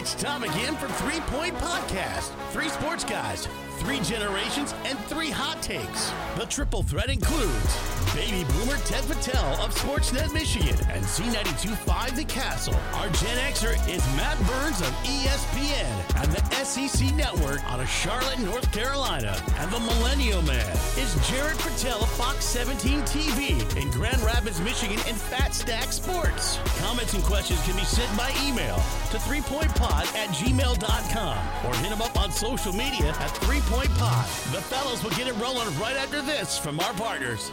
It's time again for Three Point Podcast. Three sports guys, three generations, and three hot takes. The triple threat includes baby boomer Ted Patel of Sportsnet Michigan and Z92.5 The Castle. Our Gen Xer is Matt Burns of ESPN and the SEC Network out of Charlotte, North Carolina. And the Millennial Man is Jared Patel of Fox 17 TV in Grand Rapids, Michigan and Fat Stack Sports. Comments and questions can be sent by email to threepointpod at gmail.com or hit them up on social media at threepointpod. The fellows will get it rolling right after this from our partners.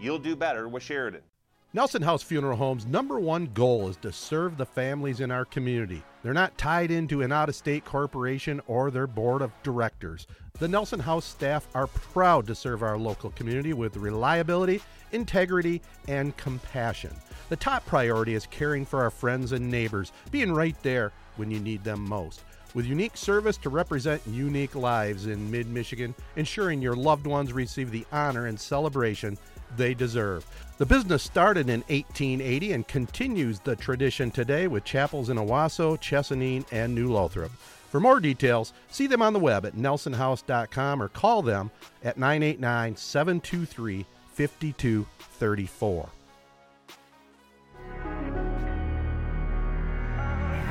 You'll do better with Sheridan. Nelson House Funeral Home's number one goal is to serve the families in our community. They're not tied into an out of state corporation or their board of directors. The Nelson House staff are proud to serve our local community with reliability, integrity, and compassion. The top priority is caring for our friends and neighbors, being right there when you need them most. With unique service to represent unique lives in mid Michigan, ensuring your loved ones receive the honor and celebration they deserve. The business started in 1880 and continues the tradition today with chapels in Owosso, Chesaning, and New Lothrop. For more details, see them on the web at nelsonhouse.com or call them at 989 723 5234.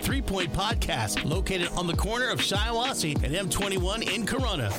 Three Point Podcast, located on the corner of Shiawassee and M21 in Corunna.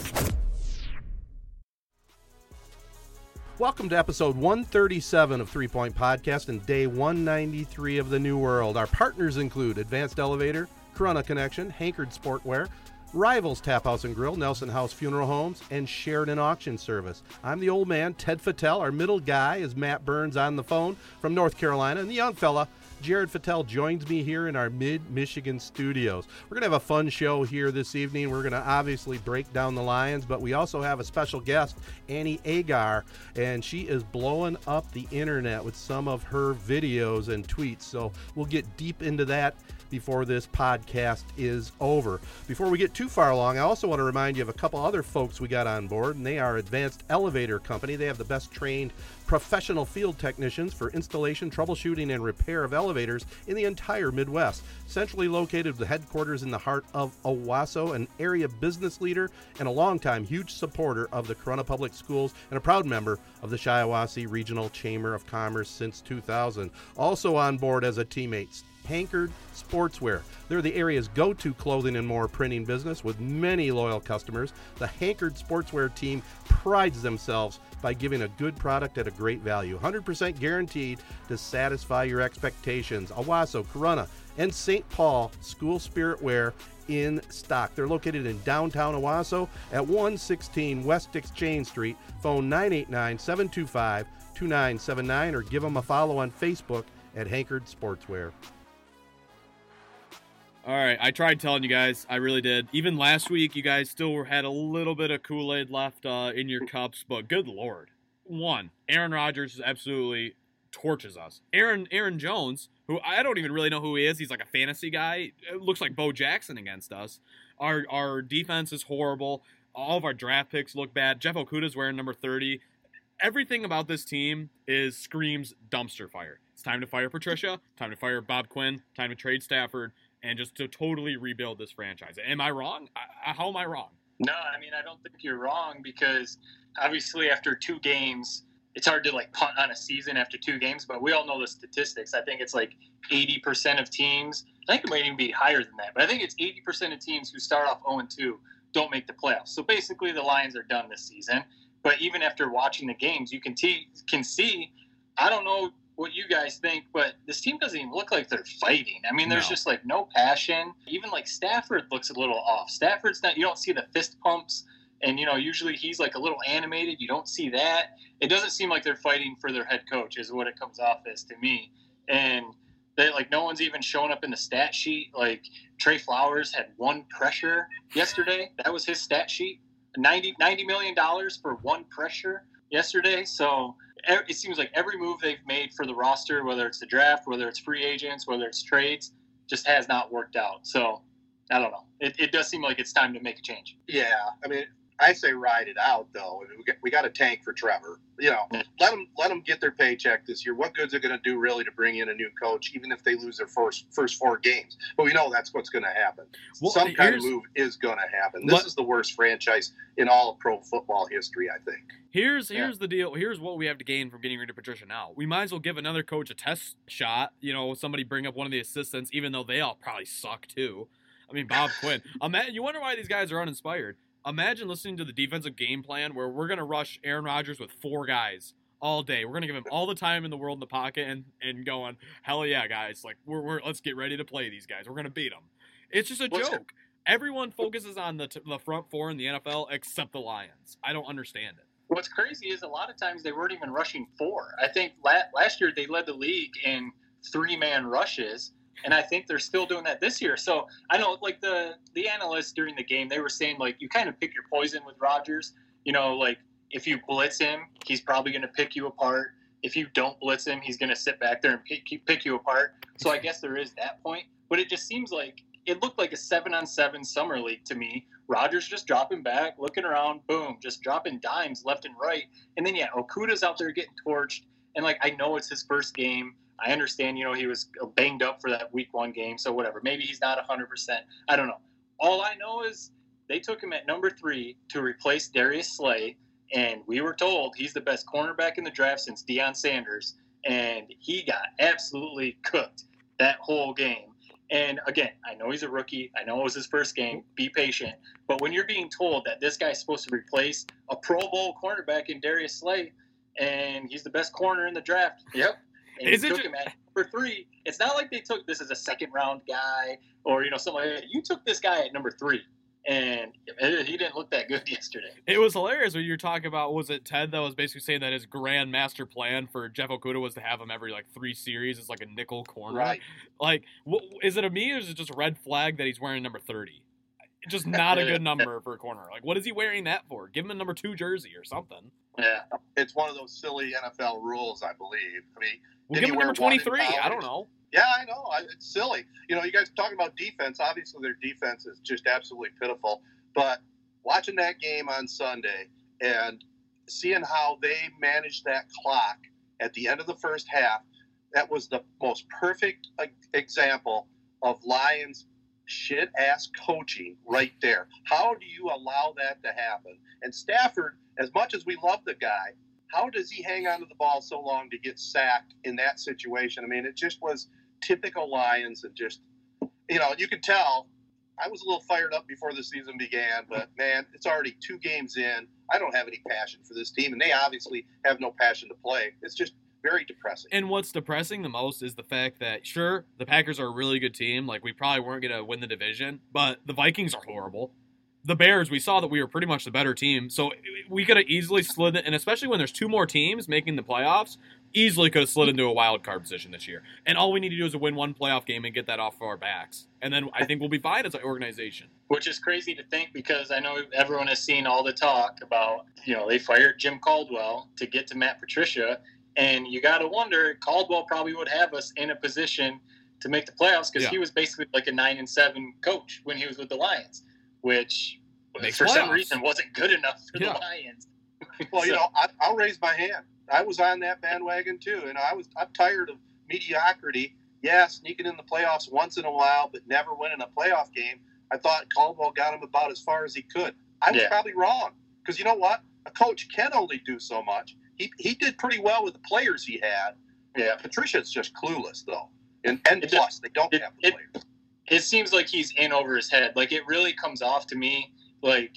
Welcome to episode 137 of Three Point Podcast and day 193 of the New World. Our partners include Advanced Elevator, Corunna Connection, Hankard Sportwear, Rivals Tap House and Grill, Nelson House Funeral Homes, and Sheridan Auction Service. I'm the old man, Ted Fattel. Our middle guy is Matt Burns on the phone from North Carolina, and the young fella, Jared Fattel joins me here in our mid Michigan studios. We're going to have a fun show here this evening. We're going to obviously break down the Lions, but we also have a special guest, Annie Agar, and she is blowing up the internet with some of her videos and tweets. So we'll get deep into that before this podcast is over. Before we get too far along, I also want to remind you of a couple other folks we got on board, and they are Advanced Elevator Company. They have the best trained professional field technicians for installation, troubleshooting, and repair of elevators in the entire Midwest. Centrally located with the headquarters in the heart of Owosso, an area business leader and a longtime huge supporter of the Corunna Public Schools and a proud member of the Shiawassee Regional Chamber of Commerce since 2000. Also on board as a teammate, Hankard Sportswear. They're the area's go to clothing and more printing business with many loyal customers. The Hankard Sportswear team prides themselves by giving a good product at a great value. 100% guaranteed to satisfy your expectations. Owosso, Corunna, and St. Paul School Spirit Wear in stock. They're located in downtown Owosso at 116 West Exchange Street. Phone 989 725 2979 or give them a follow on Facebook at Hankard Sportswear. All right, I tried telling you guys, I really did. Even last week, you guys still had a little bit of Kool Aid left uh, in your cups, but good lord, one, Aaron Rodgers absolutely torches us. Aaron Aaron Jones, who I don't even really know who he is, he's like a fantasy guy. It looks like Bo Jackson against us. Our our defense is horrible. All of our draft picks look bad. Jeff Okudah's wearing number thirty. Everything about this team is screams dumpster fire. It's time to fire Patricia. Time to fire Bob Quinn. Time to trade Stafford and just to totally rebuild this franchise. Am I wrong? I, how am I wrong? No, I mean I don't think you're wrong because obviously after two games, it's hard to like punt on a season after two games, but we all know the statistics. I think it's like 80% of teams. I think it might even be higher than that, but I think it's 80% of teams who start off 0 2 don't make the playoffs. So basically, the Lions are done this season. But even after watching the games, you can, t- can see. I don't know what you guys think, but this team doesn't even look like they're fighting. I mean, there's No. just like no passion. Even like Stafford looks a little off. Stafford's not. You don't see the fist pumps, and you know usually he's like a little animated. You don't see that. It doesn't seem like they're fighting for their head coach, is what it comes off as to me. And they like no one's even showing up in the stat sheet. Like Trey Flowers had one pressure yesterday. That was his stat sheet. 90, 90 million dollars for one pressure yesterday. So it seems like every move they've made for the roster, whether it's the draft, whether it's free agents, whether it's trades, just has not worked out. So I don't know. It, it does seem like it's time to make a change. Yeah, I mean, I say ride it out though. I mean, we got, we got a tank for Trevor. You know, mm. let them let them get their paycheck this year. What good's it going to do really to bring in a new coach, even if they lose their first first four games? But we know that's what's going to happen. Well, Some kind of move is going to happen. This What- is the worst franchise in all of pro football history, I think. Here's Yeah. here's the deal. Here's what we have to gain from getting rid of Patricia now. We might as well give another coach a test shot. You know, somebody bring up one of the assistants, even though they all probably suck too. I mean, Bob Quinn. Ima- you wonder why these guys are uninspired. Imagine listening to the defensive game plan where we're gonna rush Aaron Rodgers with four guys all day. We're gonna give him all the time in the world in the pocket and and going, hell yeah, guys! Like we're, we're let's get ready to play these guys. We're gonna beat them. It's just a What's- joke. Everyone focuses on the t- the front four in the NFL except the Lions. I don't understand it. What's crazy is a lot of times they weren't even rushing four. I think la- last year they led the league in three man rushes, and I think they're still doing that this year. So I know, like the the analysts during the game, they were saying like you kind of pick your poison with Rodgers. You know, like if you blitz him, he's probably going to pick you apart. If you don't blitz him, he's going to sit back there and pick, pick you apart. So I guess there is that point, but it just seems like it looked like a seven on seven summer league to me. Rodgers just dropping back, looking around, boom, just dropping dimes left and right. And then yeah, Okudah's out there getting torched. And like I know it's his first game. I understand, you know, he was banged up for that week one game, so whatever. Maybe he's not hundred percent. I don't know. All I know is they took him at number three to replace Darius Slay, and we were told he's the best cornerback in the draft since Deion Sanders, and he got absolutely cooked that whole game. And again, I know he's a rookie. I know it was his first game. Be patient. But when you're being told that this guy's supposed to replace a Pro Bowl cornerback in Darius Slay, and he's the best corner in the draft, yep. And Is it took ju- him at number three. It's not like they took this as a second round guy or you know something like that. You took this guy at number three, and he didn't look that good yesterday. It was hilarious when you were talking about was it Ted that was basically saying that his grand master plan for Jeff Okudah was to have him every like three series as like a nickel corner. Right. Like, is it a me or is it just a red flag that he's wearing number thirty? Just not a good number for a corner. Like, what is he wearing that for? Give him a number two jersey or something. Yeah, It's one of those silly NFL rules, I believe. I mean, We'll give him number wear one in twenty three. I don't know. Yeah, I know. It's silly. You know, you guys talking about defense. Obviously, their defense is just absolutely pitiful. But watching that game on Sunday and seeing how they managed that clock at the end of the first half, that was the most perfect example of Lions shit ass coaching right there. How do you allow that to happen? And Stafford, as much as we love the guy, how does he hang on to the ball so long to get sacked in that situation? I mean, it just was typical Lions and just, you know, you could tell I was a little fired up before the season began, but man, it's already two games in. I don't have any passion for this team, and they obviously have no passion to play. It's just very depressing. And what's depressing the most is the fact that sure, the Packers are a really good team. Like we probably weren't going to win the division, but the Vikings are horrible. The Bears, we saw that we were pretty much the better team, so we could have easily slid. And especially when there's two more teams making the playoffs, easily could have slid into a wild card position this year. And all we need to do is win one playoff game and get that off our backs, and then I think we'll be fine as an organization. which is crazy to think because I know everyone has seen all the talk about you know they fired Jim Caldwell to get to Matt Patricia, and you got to wonder Caldwell probably would have us in a position to make the playoffs because Yeah. he was basically like a nine and seven coach when he was with the Lions, which Makes for some reason wasn't good enough for Yeah. the Lions. Well, you know, I, I'll raise my hand. I was on that bandwagon too, and I was I'm tired of mediocrity. Yeah, sneaking in the playoffs once in a while, but never winning a playoff game. I thought Caldwell got him about as far as he could. I was Yeah. probably wrong because you know what? A coach can only do so much. he, he did pretty well with the players he had. Yeah. Patricia's just clueless though, and and It- plus they don't it- have the it- players. It seems like he's in over his head. Like it really comes off to me like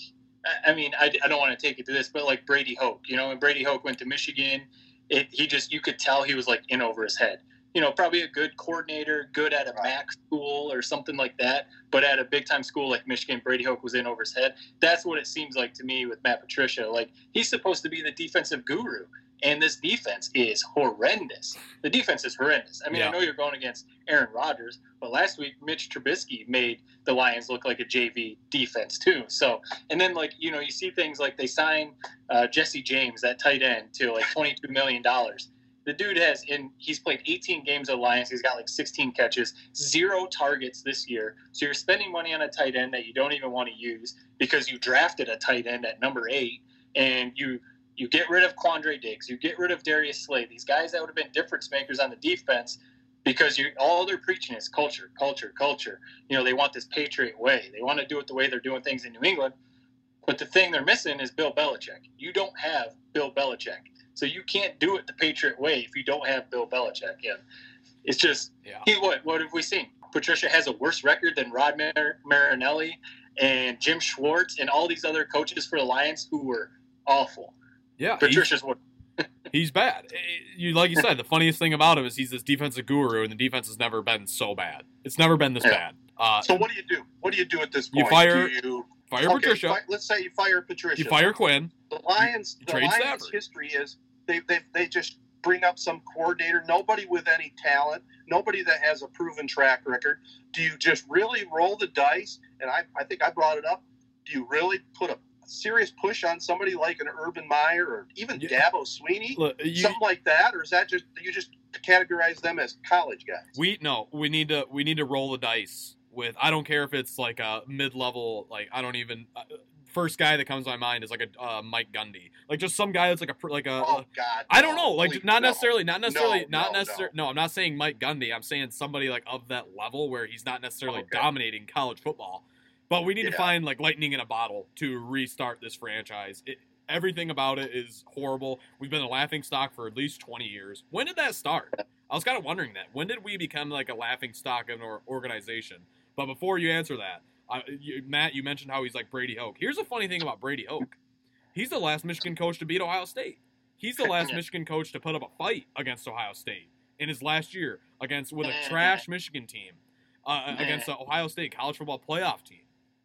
I- mean I, I don't want to take it to this, but like Brady Hoke, you know, when Brady Hoke went to Michigan, it he just you could tell he was like in over his head. You know, probably a good coordinator, good at a MAC school or something like that, but at a big time school like Michigan, Brady Hoke was in over his head. That's what it seems like to me with Matt Patricia. Like he's supposed to be the defensive guru, and this defense is horrendous. The defense is horrendous. I mean, Yeah. I know you're going against Aaron Rodgers, but last week Mitch Trubisky made the Lions look like a JV defense too. So, and then like you know, you see things like they sign uh, Jesse James, that tight end, to like 22 million dollars. The dude has in he's played 18 games of Lions. He's got like 16 catches, zero targets this year. So you're spending money on a tight end that you don't even want to use because you drafted a tight end at number eight, and you you get rid of Quandre Diggs, you get rid of Darius Slay. These guys that would have been difference makers on the defense because you all they're preaching is culture, culture, culture. You know, they want this Patriot way. They want to do it the way they're doing things in New England. But the thing they're missing is Bill Belichick. You don't have Bill Belichick. So you can't do it the Patriot way if you don't have Bill Belichick. And it's just Yeah. he what what have we seen? Patricia has a worse record than Rod Mar- Marinelli and Jim Schwartz and all these other coaches for the Lions who were awful. Yeah, Patricia's what he's bad. Eh, You like you said, the funniest thing about him is he's this defensive guru, and the defense has never been so bad. It's never been this Yeah. bad. Uh, So what do you do? What do you do at this You point? fire- Do you, fire okay, Patricia. fi- let's say you fire Patricia. You fire Quinn. the Lions. You the Lions' Stafford. history is they, they they just bring up some coordinator, nobody with any talent, nobody that has a proven track record. Do you just really roll the dice? And I, I think I brought it up. Do you really put a serious push on somebody like an Urban Meyer or even Yeah. Dabo Swinney, Look, you, something like that, or is that just you just categorize them as college guys? we no, we need to we need to roll the dice with. I don't care if it's like a mid level. Like I don't even. Uh, first guy that comes to my mind is like a uh, Mike Gundy, like just some guy that's like a like a. oh God! I don't no, know, like not no. necessarily, not necessarily, No, not no, necessarily. No. I'm not saying Mike Gundy. I'm saying somebody like of that level where he's not necessarily Okay. dominating college football. But we need to find like lightning in a bottle to restart this franchise. It, everything about it is horrible. We've been a laughing stock for at least 20 years. When did that start? I was kind of wondering that. When did we become like a laughing stock of an organization? But before you answer that, I, you, Matt, you mentioned how he's like Brady Hoke. Here's the funny thing about Brady Hoke. He's the last Michigan coach to beat Ohio State. He's the last Michigan coach to put up a fight against Ohio State in his last year against with a trash Michigan team uh, against the Ohio State college football playoff team.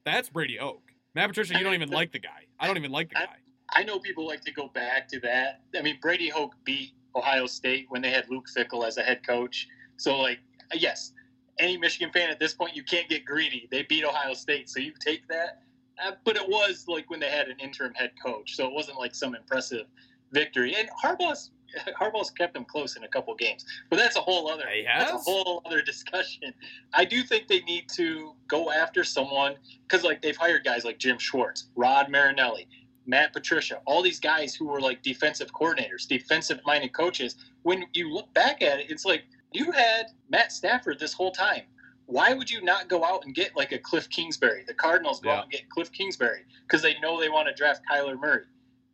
That's Brady Hoke. Matt Patricia, you don't even like the guy. I don't even like the guy. I know people like to go back to that. I mean, Brady Hoke beat Ohio State when they had Luke Fickell as a head coach. So, like, yes, any Michigan fan at this point, you can't get greedy. They beat Ohio State, so you take that. Uh, but it was like when they had an interim head coach, so it wasn't like some impressive victory. And Harbaugh's Harbaugh's kept them close in a couple games, but that's a whole other that's a whole other discussion. I do think they need to go after someone because like they've hired guys like Jim Schwartz, Rod Marinelli, Matt Patricia, all these guys who were like defensive coordinators, defensive minded coaches. When you look back at it, it's like you had Matt Stafford this whole time. Why would you not go out and get like a Cliff Kingsbury? The Cardinals go Yeah. out and get Cliff Kingsbury because they know they want to draft Kyler Murray.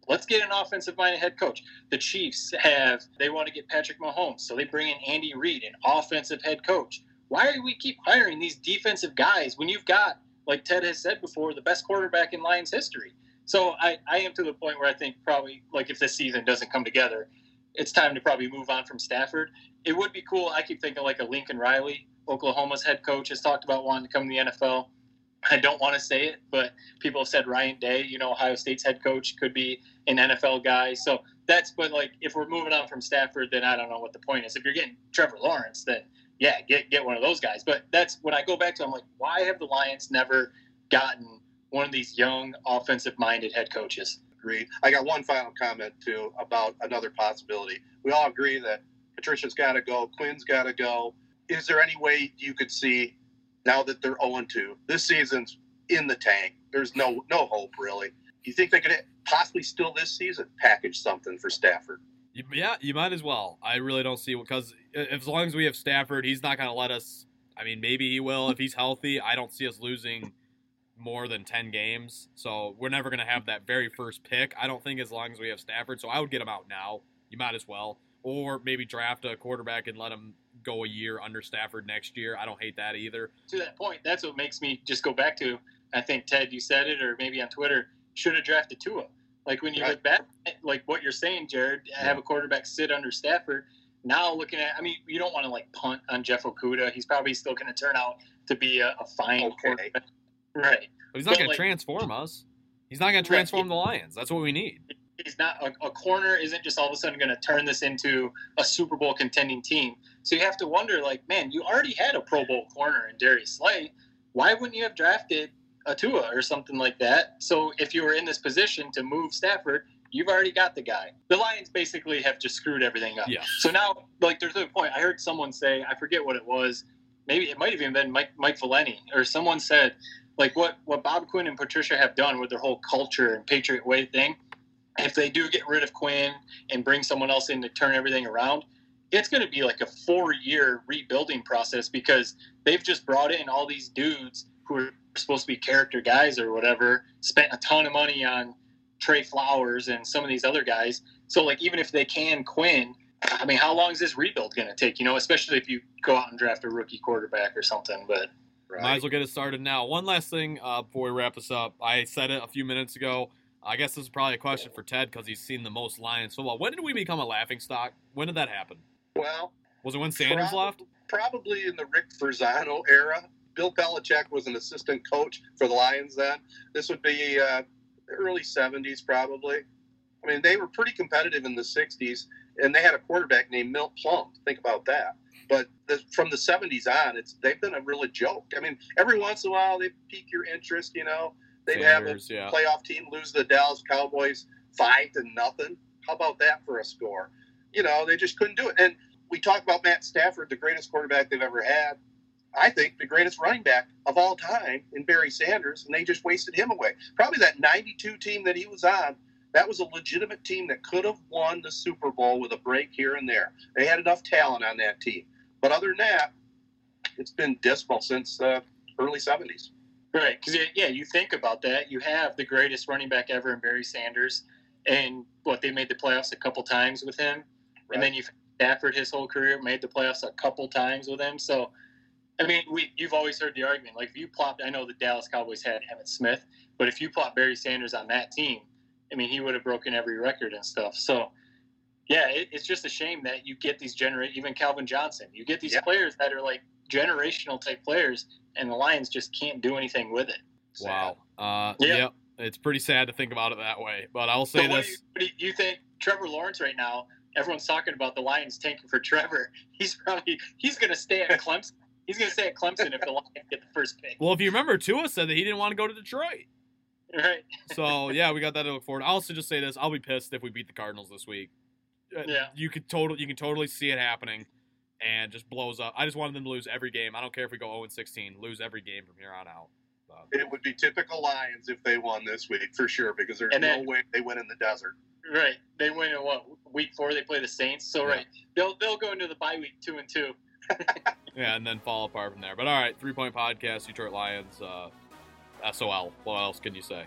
Let's get an offensive minded head coach. The Chiefs have they want to get Patrick Mahomes, so they bring in Andy Reid, an offensive head coach. Why do we keep hiring these defensive guys when you've got, like Ted has said before, the best quarterback in Lions history? So I, I am to the point where I think probably like if this season doesn't come together, it's time to probably move on from Stafford. It would be cool. I keep thinking like a Lincoln Riley, Oklahoma's head coach, has talked about wanting to come to the NFL. I don't want to say it, but people have said Ryan Day, you know, Ohio State's head coach, could be an NFL guy. So that's, but like, if we're moving on from Stafford, then I don't know what the point is. If you're getting Trevor Lawrence, then yeah, get get one of those guys. But that's when I go back to, I'm like, why have the Lions never gotten one of these young, offensive-minded head coaches? Agreed. I got one final comment too about another possibility. We all agree that Patricia's got to go, Quinn's got to go. Is there any way you could see now that they're 0 2? This season's in the tank. There's no no hope really. Do you think they could possibly still this season package something for Stafford? Yeah, you might as well. I really don't see it because as long as we have Stafford, he's not going to let us. I mean, maybe he will if he's healthy. I don't see us losing more than ten games, so we're never going to have that very first pick. I don't think as long as we have Stafford. So I would get him out now. you might as well. Or maybe draft a quarterback and let him go a year under Stafford next year. I don't hate that either. To that point, that's what makes me just go back to. I think Ted, you said it, or maybe on Twitter, should have drafted Tua. Like when you Right. look back, like what you're saying, Jared, have a quarterback sit under Stafford. Now looking at, I mean, you don't want to like punt on Jeff Okudah. He's probably still going to turn out to be a, a fine Okay. quarterback, right? But he's not going like- to transform us. He's not going to Right. transform the Lions. That's what we need. He's not a, a corner isn't just all of a sudden going to turn this into a Super Bowl contending team. So you have to wonder, like, man, you already had a Pro Bowl corner in Darius Slay. Why wouldn't you have drafted a Tua or something like that? So if you were in this position to move Stafford, you've already got the guy. The Lions basically have just screwed everything up. Yeah. So now, like, there's a point. I heard someone say, I forget what it was. Maybe it might have even been Mike Mike Valenti or someone said, like, what what Bob Quinn and Patricia have done with their whole culture and Patriot way thing if they do get rid of Quinn and bring someone else in to turn everything around, it's going to be like a four year rebuilding process because they've just brought in all these dudes who are supposed to be character guys or whatever, spent a ton of money on Trey Flowers and some of these other guys. So, like, even if they can Quinn, I mean, how long is this rebuild going to take? You know, especially if you go out and draft a rookie quarterback or something. But Might as well get it started now. One last thing uh, before we wrap this up. I said it a few minutes ago. I guess this is probably a question for Ted because he's seen the most Lions football. When did we become a laughing stock? When did that happen? Well, Was it when Sanders prob- left? Probably in the Rick Forzano era. Bill Belichick was an assistant coach for the Lions then. This would be uh, early 70s, probably. I mean, they were pretty competitive in the 60s, and they had a quarterback named Milt Plum. Think about that. But the, from the 70s on, it's they've been a real joke. I mean, every once in a while they pique your interest. You know, they'd Sanders, have a yeah. playoff team lose the Dallas Cowboys five to nothing. How about that for a score? You know, they just couldn't do it. And we talk about Matt Stafford, the greatest quarterback they've ever had. I think the greatest running back of all time in Barry Sanders, and they just wasted him away. Probably that 92 team that he was on, that was a legitimate team that could have won the Super Bowl with a break here and there. They had enough talent on that team. But other than that, it's been dismal since uh, early 70s. Right, because yeah, you think about that. You have the greatest running back ever in Barry Sanders, and what they made the playoffs a couple times with him, Right. and then you've Stafford his whole career made the playoffs a couple times with him. So, I mean, we you've always heard the argument like if you plopped, I know the Dallas Cowboys had Emmitt Smith, but if you plopped Barry Sanders on that team, I mean, he would have broken every record and stuff. So. Yeah, it, it's just a shame that you get these genera even Calvin Johnson. You get these Yeah. players that are like generational type players, and the Lions just can't do anything with it. Wow. Uh, Yeah. Yep. It's pretty sad to think about it that way. But I will say So what this. do you, what do you think Trevor Lawrence right now? Everyone's talking about the Lions tanking for Trevor. He's probably he's going to stay at Clemson. He's going to stay at Clemson if the Lions get the first pick. Well, if you remember, Tua said that he didn't want to go to Detroit. Right? So yeah, we got that to look forward. I'll also just say this: I'll be pissed if we beat the Cardinals this week. Uh, Yeah. you could total, you can totally see it happening, and just blows up. I just wanted them to lose every game. I don't care if we go 0 16, lose every game from here on out. But, It would be typical Lions if they won this week for sure, because there's And then- no way they win in the desert. Right. They win in what week four? They play the Saints. So Yeah. right, they'll they'll go into the bye week two and two. yeah, and then fall apart from there. But all right, three point podcast, Detroit Lions, uh, SOL. What else can you say?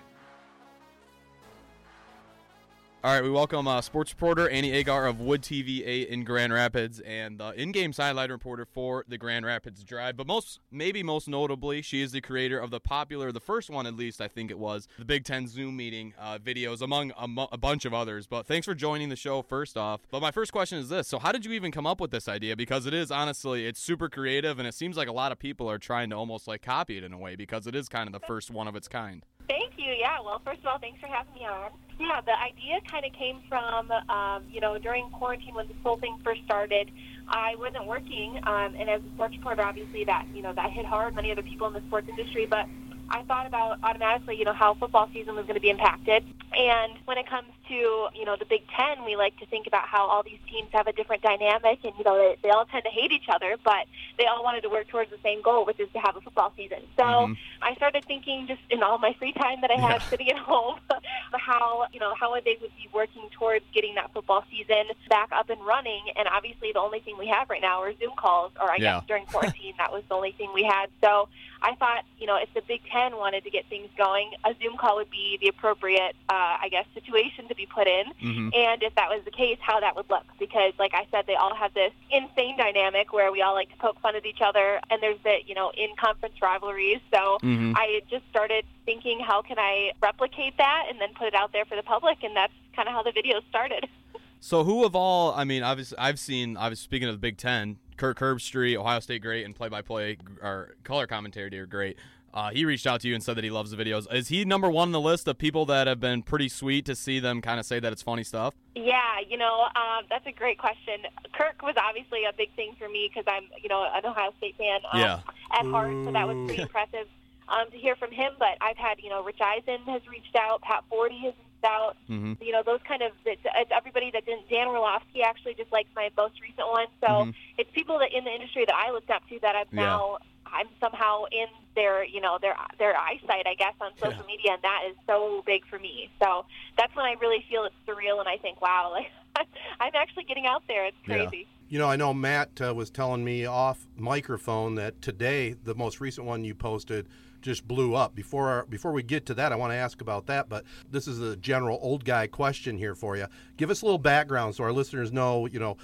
All right, we welcome uh, sports reporter Annie Agar of Wood TV 8 in Grand Rapids and the in-game sideline reporter for the Grand Rapids Drive. But most, maybe most notably, she is the creator of the popular, the first one at least, I think it was, the Big Ten Zoom meeting uh, videos, among a, mu- a bunch of others. But thanks for joining the show first off. But my first question is this: So, how did you even come up with this idea? Because it is honestly, it's super creative, and it seems like a lot of people are trying to almost like copy it in a way because it is kind of the first one of its kind. Thank you. Yeah. Well, first of all, thanks for having me on. Yeah, the idea kind of came from, um, you know, during quarantine when this whole thing first started. I wasn't working, um, and as a sports reporter, obviously that you know that hit hard. Many other people in the sports industry, but I thought about automatically, you know, how football season was going to be impacted. And when it comes to, you know, the Big Ten, we like to think about how all these teams have a different dynamic, and you know, they, they all tend to hate each other, but they all wanted to work towards the same goal, which is to have a football season. So. Mhm. I started thinking just in all my free time that I had Yeah. sitting at home, how you know how they would be working towards getting that football season back up and running. And obviously, the only thing we have right now are Zoom calls, or I Yeah. guess during quarantine that was the only thing we had. So I thought, you know, if the Big Ten wanted to get things going, a Zoom call would be the appropriate, uh, I guess, situation to be put in. Mm-hmm. And if that was the case, how that would look. Because, like I said, they all have this insane dynamic where we all like to poke fun at each other, and there's the, you know, in conference rivalries. So Mm-hmm. I just started thinking, how can I replicate that and then put it out there for the public? And that's kind of how the video started. So who of all? I mean, obviously, I've seen. I was speaking of the Big Ten. Kirk Herbstreit, Ohio State great, and play-by-play or color commentary are great. Uh, he reached out to you and said that he loves the videos. Is he number one on the list of people that have been pretty sweet to see them kind of say that it's funny stuff? Yeah, you know, um, that's a great question. Kirk was obviously a big thing for me because I'm, you know, an Ohio State fan um, Yeah. at heart, so that was pretty impressive um, to hear from him. But I've had, you know, Rich Eisen has reached out, Pat Forde has reached out. Mm-hmm. You know, those kind of it's, it's everybody that didn't. Dan Orlovsky actually just likes my most recent one, so Mhm. it's people that in the industry that I looked up to that I've Yeah. now. I'm somehow in their, you know, their their eyesight, I guess, on social Yeah. media, and that is so big for me. So that's when I really feel it's surreal, and I think, wow, like I'm actually getting out there. It's Yeah. crazy. You know, I know Matt uh, was telling me off microphone that today the most recent one you posted just blew up. Before our, before we get to that, I want to ask about that, but this is a general old guy question here for you. Give us a little background so our listeners know, you know,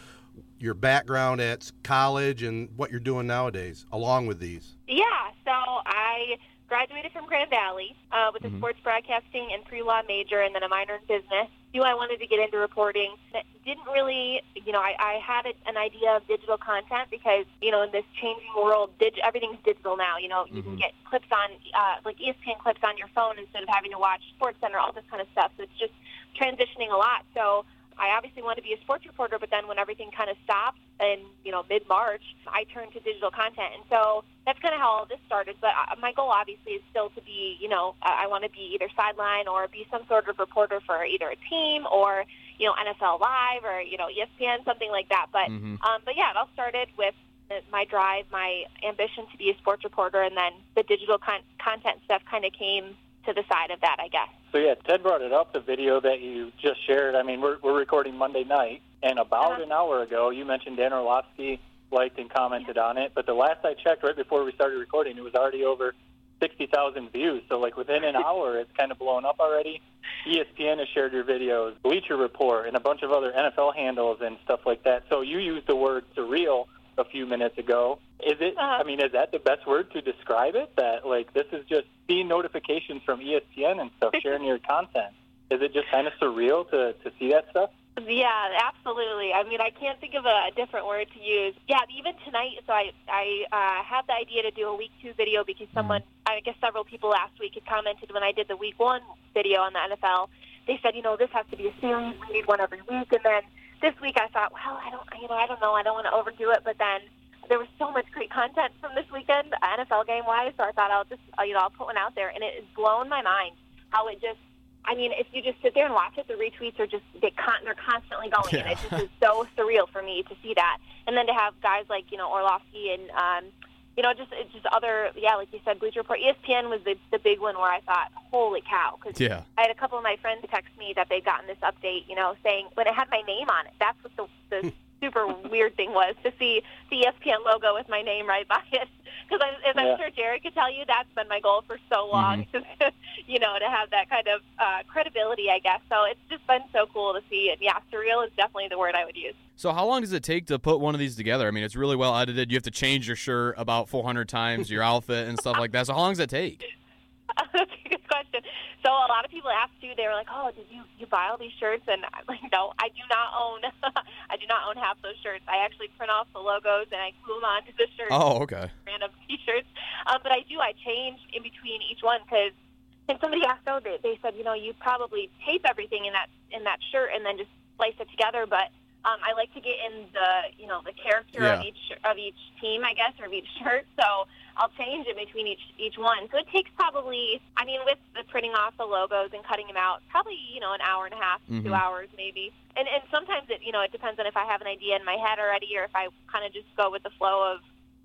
your background at college and what you're doing nowadays along with these. Yeah, so I graduated from Grand Valley uh, with a Mhm. sports broadcasting and pre-law major and then a minor in business. Knew I wanted to get into reporting. Didn't really, you know, I, I had a, an idea of digital content because, you know, in this changing world, dig, everything's digital now. You know, you can Mhm. get clips on, uh, like ESPN clips on your phone instead of having to watch Sports Center, all this kind of stuff. So it's just transitioning a lot. So I obviously wanted to be a sports reporter, but then when everything kind of stopped in you know mid March, I turned to digital content, and so that's kind of how all this started. But uh, my goal obviously is still to be you know I, want to be either sideline or be some sort of reporter for either a team or you know NFL Live or you know ESPN something like that. But Mhm. um, but yeah, it all started with my drive, my ambition to be a sports reporter, and then the digital con- content stuff kind of came to the side of that, I guess. So yeah, Ted brought it up, the video that you just shared. I mean, we're, we're recording Monday night, and about Uh-huh. an hour ago, you mentioned Dan Orlovsky liked and commented on it. But the last I checked, right before we started recording, it was already over 60,000 views. So like within an hour, it's kind of blown up already. ESPN has shared your videos, Bleacher Report, and a bunch of other NFL handles and stuff like that. So you used the word surreal a few minutes ago. Is it? Uh-huh. I mean, is that the best word to describe it? That like this is just seeing notifications from ESPN and stuff, sharing your content. Is it just kind of surreal to to see that stuff? Yeah, absolutely. I mean, I can't think of a, a different word to use. Yeah, even tonight, so I I uh, had the idea to do a week two video because someone, I guess several people last week had commented when I did the week one video on the NFL. They said, you know, this has to be a series. We need one every week. And then this week, I thought, well, I don't, you know, I don't know. I don't want to overdo it. But then there was so much great content from this weekend, NFL game wise. So I thought I'll just, you know, I'll put one out there, and it has blown my mind how it just I mean, if you just sit there and watch it, the retweets are just they con- they're constantly going, and it just is so surreal for me to see that. And then to have guys like you know Orlovsky and um, you know just it's just other yeah, like you said, Bleacher Report, ESPN was the the big one where I thought, holy cow, because Yeah. I had a couple of my friends text me that they'd gotten this update, you know, saying when it had my name on it. That's what the the hmm. Super weird thing was to see the ESPN logo with my name right by it. Because as Yeah. I'm sure Jared could tell you, that's been my goal for so long. you know, to have that kind of uh, credibility, I guess. So it's just been so cool to see. And yeah, surreal is definitely the word I would use. So how long does it take to put one of these together? I mean, it's really well edited. You have to change your shirt about 400 times, your outfit and stuff like that. So how long does it take? That's a good question. So a lot of people asked too. They were like, "Oh, did you you buy all these shirts?" And I'm like, "No, I do not own. I do not own half those shirts. I actually print off the logos and I glue them onto the shirts, Oh, okay. random T-shirts. Um, but I do. I change in between each one because. And somebody asked, oh, they, they said, you know, you probably tape everything in that in that shirt and then just splice it together. But um, I like to get in the, you know, the character of each of each team, I guess, or of each shirt. So I'll change it between each each one. So it takes probably, I mean, with the printing off the logos and cutting them out, probably you know an hour and a half, Mhm. two hours maybe. And and sometimes it, you know, it depends on if I have an idea in my head already, or if I kind of just go with the flow of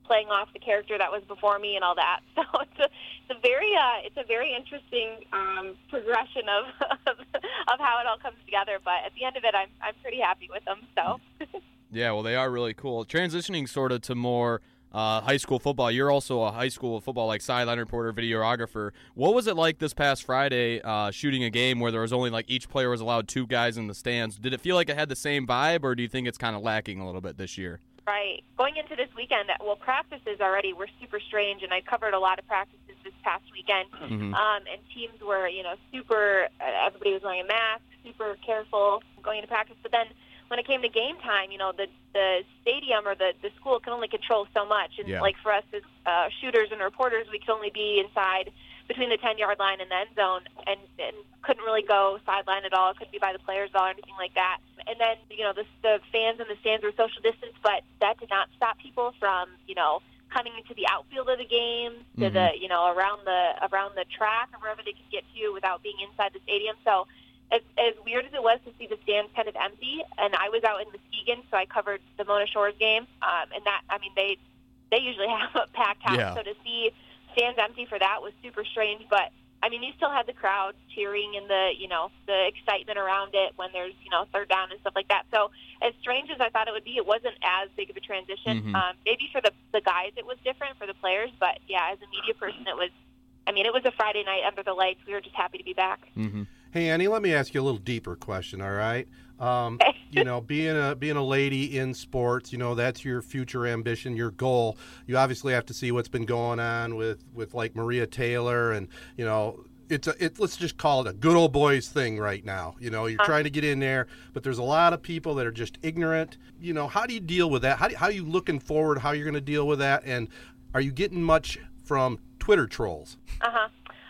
playing off the character that was before me and all that. So it's a, it's a very uh, it's a very interesting um, progression of, of of how it all comes together. But at the end of it, I'm I'm pretty happy with them. So Yeah, well, they are really cool. Transitioning sort of to more uh, high school football. You're also a high school football like sideline reporter, videographer. What was it like this past Friday uh, shooting a game where there was only like each player was allowed two guys in the stands? Did it feel like it had the same vibe, or do you think it's kind of lacking a little bit this year? Right. Going into this weekend, well, practices already were super strange, and I covered a lot of practices this past weekend. Mhm. Um, and teams were, you know, super. Uh, everybody was wearing a mask, super careful going into practice. But then when it came to game time, you know, the the stadium or the the school can only control so much. And Yeah. like for us as uh, shooters and reporters, we could only be inside between the 10 yard line and the end zone and, and couldn't really go sideline at all. It Couldn't be by the players at all or anything like that. And then, you know, the, the fans in the stands were social distance, but that did not stop people from, you know, coming into the outfield of the game to the, you know, around the around the track or wherever they could get to without being inside the stadium. So as, as weird as it was to see the stands kind of empty, and I was out in Muskegon, so I covered the Mona Shores game, um, and that, I mean, they they usually have a packed house, Yeah. so to see stands empty for that was super strange. But I mean, you still had the crowd cheering and the you know the excitement around it when there's you know third down and stuff like that. So as strange as I thought it would be, it wasn't as big of a transition. Mhm. Um, maybe for the the guys it was different for the players, but yeah, as a media person, it was. I mean, it was a Friday night under the lights. We were just happy to be back. Mm-hmm. Hey Annie, let me ask you a little deeper question. All right, um, you know, being a being a lady in sports, you know, that's your future ambition, your goal. You obviously have to see what's been going on with with like Maria Taylor, and you know, it's a it. Let's just call it a good old boys thing right now. You know, you're trying to get in there, but there's a lot of people that are just ignorant. You know, how do you deal with that? How do, how are you looking forward? How you're going to deal with that? And are you getting much from Twitter trolls? Uh huh.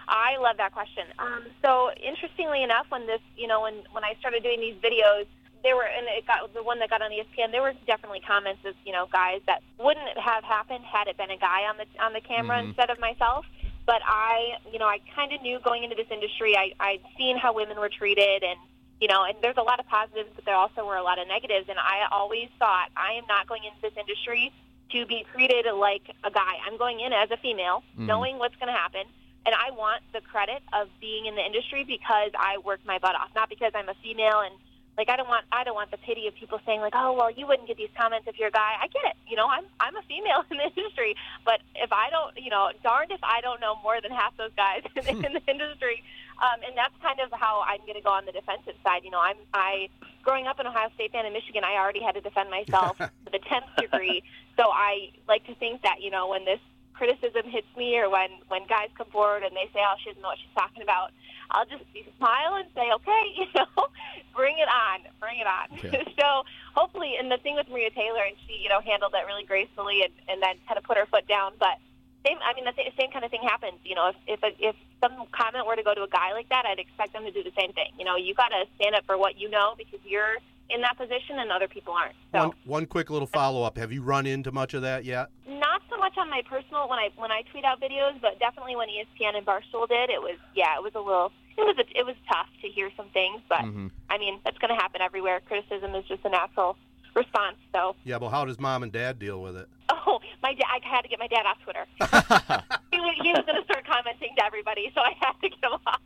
I love that question. Um, so interestingly enough, when this, you know, when when I started doing these videos, there were, and it got the one that got on ESPN. There were definitely comments of, you know, guys that wouldn't have happened had it been a guy on the on the camera Mhm. instead of myself. But I, you know, I kind of knew going into this industry, I I'd seen how women were treated, and you know, and there's a lot of positives, but there also were a lot of negatives. And I always thought I am not going into this industry to be treated like a guy. I'm going in as a female, Mhm. knowing what's going to happen and I want the credit of being in the industry because I worked my butt off, not because I'm a female. And like I don't want I don't want the pity of people saying like, oh well, you wouldn't get these comments if you're a guy. I get it, you know, I'm I'm a female in the industry, but if I don't, you know, darned if I don't know more than half those guys in the, in the industry, um, and that's kind of how I'm going to go on the defensive side. You know, I'm I growing up an Ohio State fan in Michigan, I already had to defend myself to the tenth degree, so I like to think that you know when this criticism hits me or when when guys come forward and they say oh she doesn't know what she's talking about i'll just smile and say okay you know? Bring it on bring it on. Okay. so hopefully and the thing with maria taylor and she you know handled that really gracefully and, and then kind of put her foot down but same i mean the th- same kind of thing happens you know? If if a, if some comment were to go to a guy like that i'd expect them to do the same thing. You know you got to stand up for what you know because you're in that position and other people aren't so One one quick little follow up. Have you run into much of that yet? not so much on my personal when I when I tweet out videos, but definitely when ESPN and Barstool did, it was yeah, it was a little it was a, it was tough to hear some things, but Mhm. I mean that's going to happen everywhere. Criticism is just a natural response. So Yeah, but how does mom and dad deal with it? oh my dad, I had to get my dad off Twitter. he was, he was going to start commenting to everybody, so I had to get him off.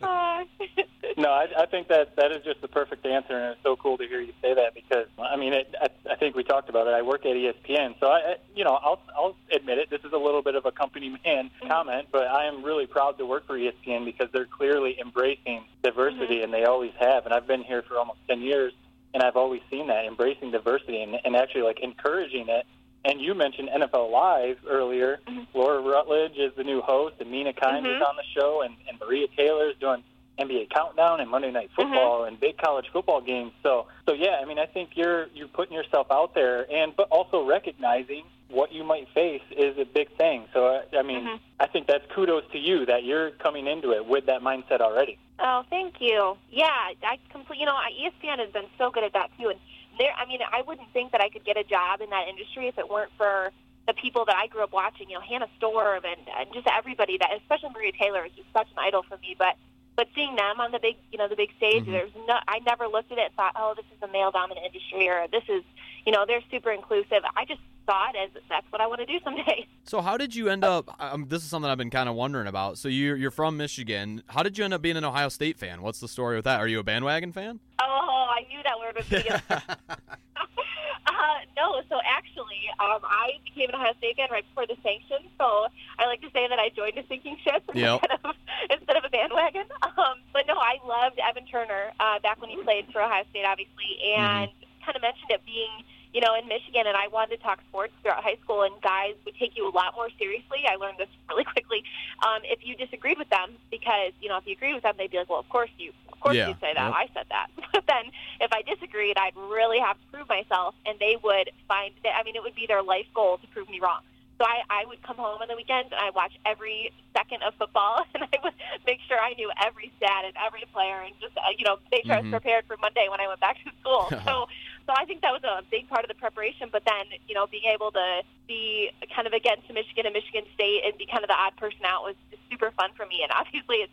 Uh, No, I, I think that that is just the perfect answer, and it's so cool to hear you say that because I mean, it, I, I think we talked about it. I work at ESPN, so I, I- you know, I'll I'll admit it. This is a little bit of a company man comment, but I am really proud to work for ESPN because they're clearly embracing diversity, and they always have. And I've been here for almost ten years, and I've always seen that embracing diversity and, and actually like encouraging it. And you mentioned NFL Live earlier. Mm-hmm. Laura Rutledge is the new host, and Mina Kimes is mm-hmm. on the show, and, and Maria Taylor is doing NBA Countdown and Monday Night mm-hmm. Football and big college football games. So, so yeah, I mean, I think you're you're putting yourself out there, and but also recognizing what you might face is a big thing. So, I, I mean, Mhm. I think that's kudos to you that you're coming into it with that mindset already. Oh, thank you. Yeah, I complete. You know, ESPN has been so good at that too. And there, I mean, I wouldn't think that I could get a job in that industry if it weren't for the people that I grew up watching. You know, Hannah Storm and, and just everybody that, especially Maria Taylor, is just such an idol for me. But but seeing them on the big, you know, the big stage, there's no. I never looked at it and thought, oh, this is a male dominant industry, or this is, you know, they're super inclusive. I just saw it as that's what I want to do someday. So how did you end up? Um, this is something I've been kind of wondering about. So you're you're from Michigan. How did you end up being an Ohio State fan? What's the story with that? Are you a bandwagon fan? Oh, I knew that word would be. Uh, no, so actually, um, I became an Ohio State fan right before the sanctions. So I like to say that I joined a sinking ship Yep. instead, of, instead of a bandwagon. Um, but no, I loved Evan Turner uh, back when he played for Ohio State, obviously, and kind of mentioned it being, you know, in Michigan. And I wanted to talk sports throughout high school, and guys would take you a lot more seriously. I learned this really quickly. Um, if you disagreed with them, because you know, if you agreed with them, they'd be like, "Well, of course you, of course Yeah, you say that. yep. I said that." But then if I disagreed, I'd really have to prove myself, and they would find that. I mean, it would be their life goal to prove me wrong. So I, I would come home on the weekends and I watch every second of football, and I would make sure I knew every stat and every player, and just uh, you know make sure I Mhm. was prepared for Monday when I went back to school. so, so I think that was a big part of the preparation. But then you know being able to be kind of against Michigan and Michigan State and be kind of the odd person out was just super fun for me. And obviously it's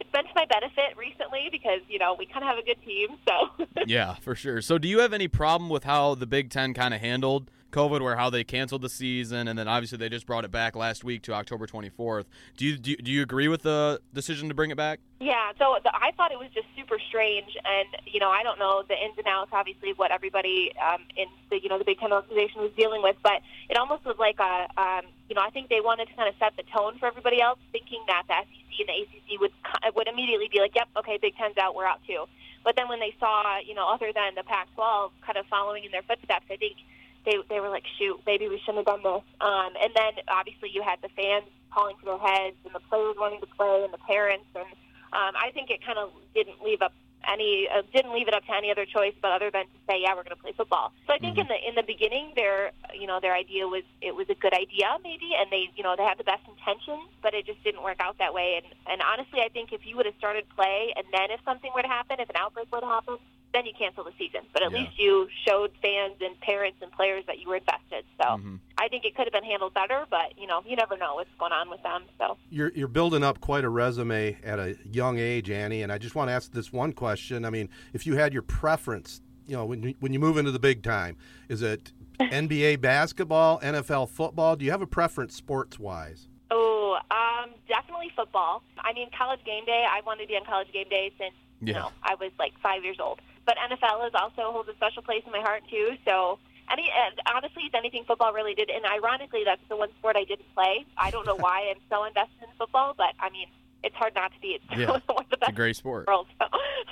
it's been to my benefit recently because you know we kind of have a good team. So Yeah, for sure. So, do you have any problem with how the Big Ten kind of handled COVID, where how they canceled the season, and then obviously they just brought it back last week to October 24th? Do you do you, do you agree with the decision to bring it back? Yeah, so the, I thought it was just super strange, and you know, I don't know the ins and outs, obviously, what everybody um, in the you know the Big Ten organization was dealing with, but it almost was like a, um, you know, I think they wanted to kind of set the tone for everybody else, thinking that the SEC and the ACC would would immediately be like, yep, okay, Big Ten's out, we're out too. But then when they saw, you know, other than the Pac-12 kind of following in their footsteps, I think they they were like, shoot, maybe we shouldn't have done this. Um, and then obviously you had the fans calling for their heads, and the players wanting to play, and the parents, and um, I think it kind of didn't leave up any uh, didn't leave it up to any other choice but other than to say yeah we're going to play football. So I think in the in the beginning their you know their idea was it was a good idea maybe and they you know they had the best intentions but it just didn't work out that way and and honestly I think if you would have started play and then if something were to happen if an outbreak were to happen then you cancel the season but at Yeah. least you showed fans and parents and players that you were invested. So Mhm. I think it could have been handled better but you know you never know what's going on with them so. You're you're building up quite a resume at a young age, Annie, and I just want to ask this one question. I mean, if you had your preference, you know, when you, when you move into the big time, is it NBA basketball, NFL football? Do you have a preference sports wise? Oh, um, definitely football. I mean, college game day. I wanted to be on college game day since you know I was like five years old. But NFL is also holds a special place in my heart too. So any, and honestly, it's anything football really did. And ironically, that's the one sport I didn't play. I don't know why I'm so invested in football, but I mean, it's hard not to be. It's Yeah. one of the It's a best great sport. in the world.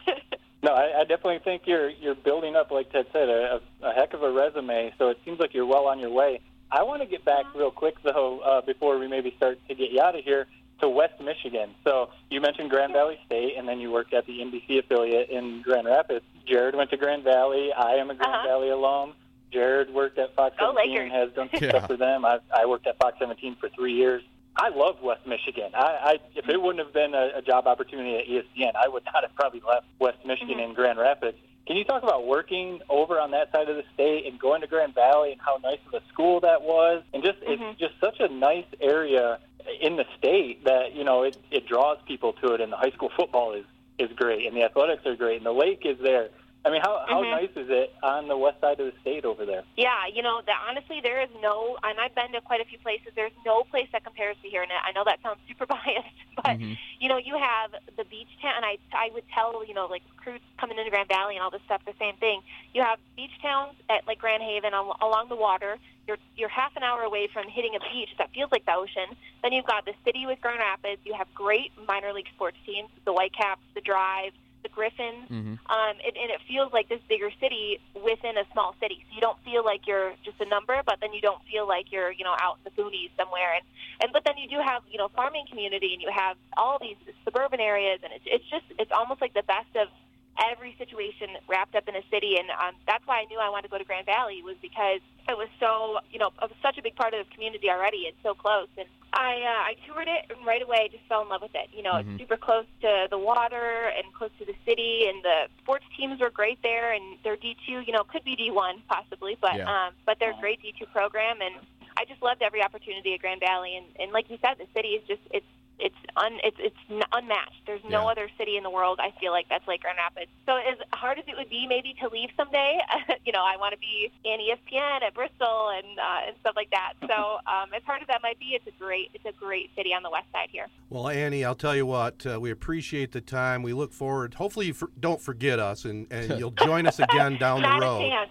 So. No, I, I definitely think you're you're building up, like Ted said, a, a heck of a resume. So it seems like you're well on your way. I want to get back real quick though, uh, before we maybe start to get you out of here, to West Michigan. So you mentioned Grand Valley State, and then you worked at the NBC affiliate in Grand Rapids. Jared went to Grand Valley. I am a Grand Uh-huh. Valley alum. Jared worked at Fox Go 17 Lakers. and has done some Yeah. stuff for them. I, I worked at Fox 17 for three years. I love West Michigan. I, I if it wouldn't have been a, a job opportunity at ESPN, I would not have probably left West Michigan in Grand Rapids. Can you talk about working over on that side of the state and going to Grand Valley and how nice of a school that was? And just Mhm. it's just such a nice area in the state that you know it, it draws people to it. And the high school football is is great, and the athletics are great, and the lake is there. I mean, how how Mhm. nice is it on the west side of the state over there? Yeah, you know, the, honestly, there is no, and I've been to quite a few places. There's no place that compares to here, and I know that sounds super biased, but Mhm. you know, you have the beach town, and I, I would tell, you know, like recruits coming into Grand Valley and all this stuff, the same thing. You have beach towns at like Grand Haven al- along the water. You're you're half an hour away from hitting a beach that feels like the ocean. Then you've got the city with Grand Rapids. You have great minor league sports teams, the Whitecaps, the Drive, the Griffins Mhm. um, and, and it feels like this bigger city within a small city. So you don't feel like you're just a number, but then you don't feel like you're, you know, out in the boonies somewhere. And, and but then you do have, you know, farming community, and you have all these suburban areas, and it's it's just it's almost like the best of every situation wrapped up in a city. And um, that's why I knew I wanted to go to Grand Valley was because it was so, you know, it was such a big part of the community already. It's so close, and I uh, I toured it and right away just fell in love with it. You know, Mhm. it's super close to the water and close to the city, and the sports teams were great there, and their D two, you know, could be D one possibly, but Yeah. um, but they're a great D two program, and I just loved every opportunity at Grand Valley, and and like you said, the city is just it's it's un, it's it's unmatched. There's no Yeah. other city in the world I feel like that's like Grand Rapids. So as hard as it would be maybe to leave someday, you know, I want to be in ESPN at Bristol and uh, and stuff like that. So um, as hard as that might be, it's a great it's a great city on the west side here. Well, Annie, I'll tell you what, uh, we appreciate the time. We look forward. Hopefully, you for, don't forget us, and, and you'll join us again down the road. a chance.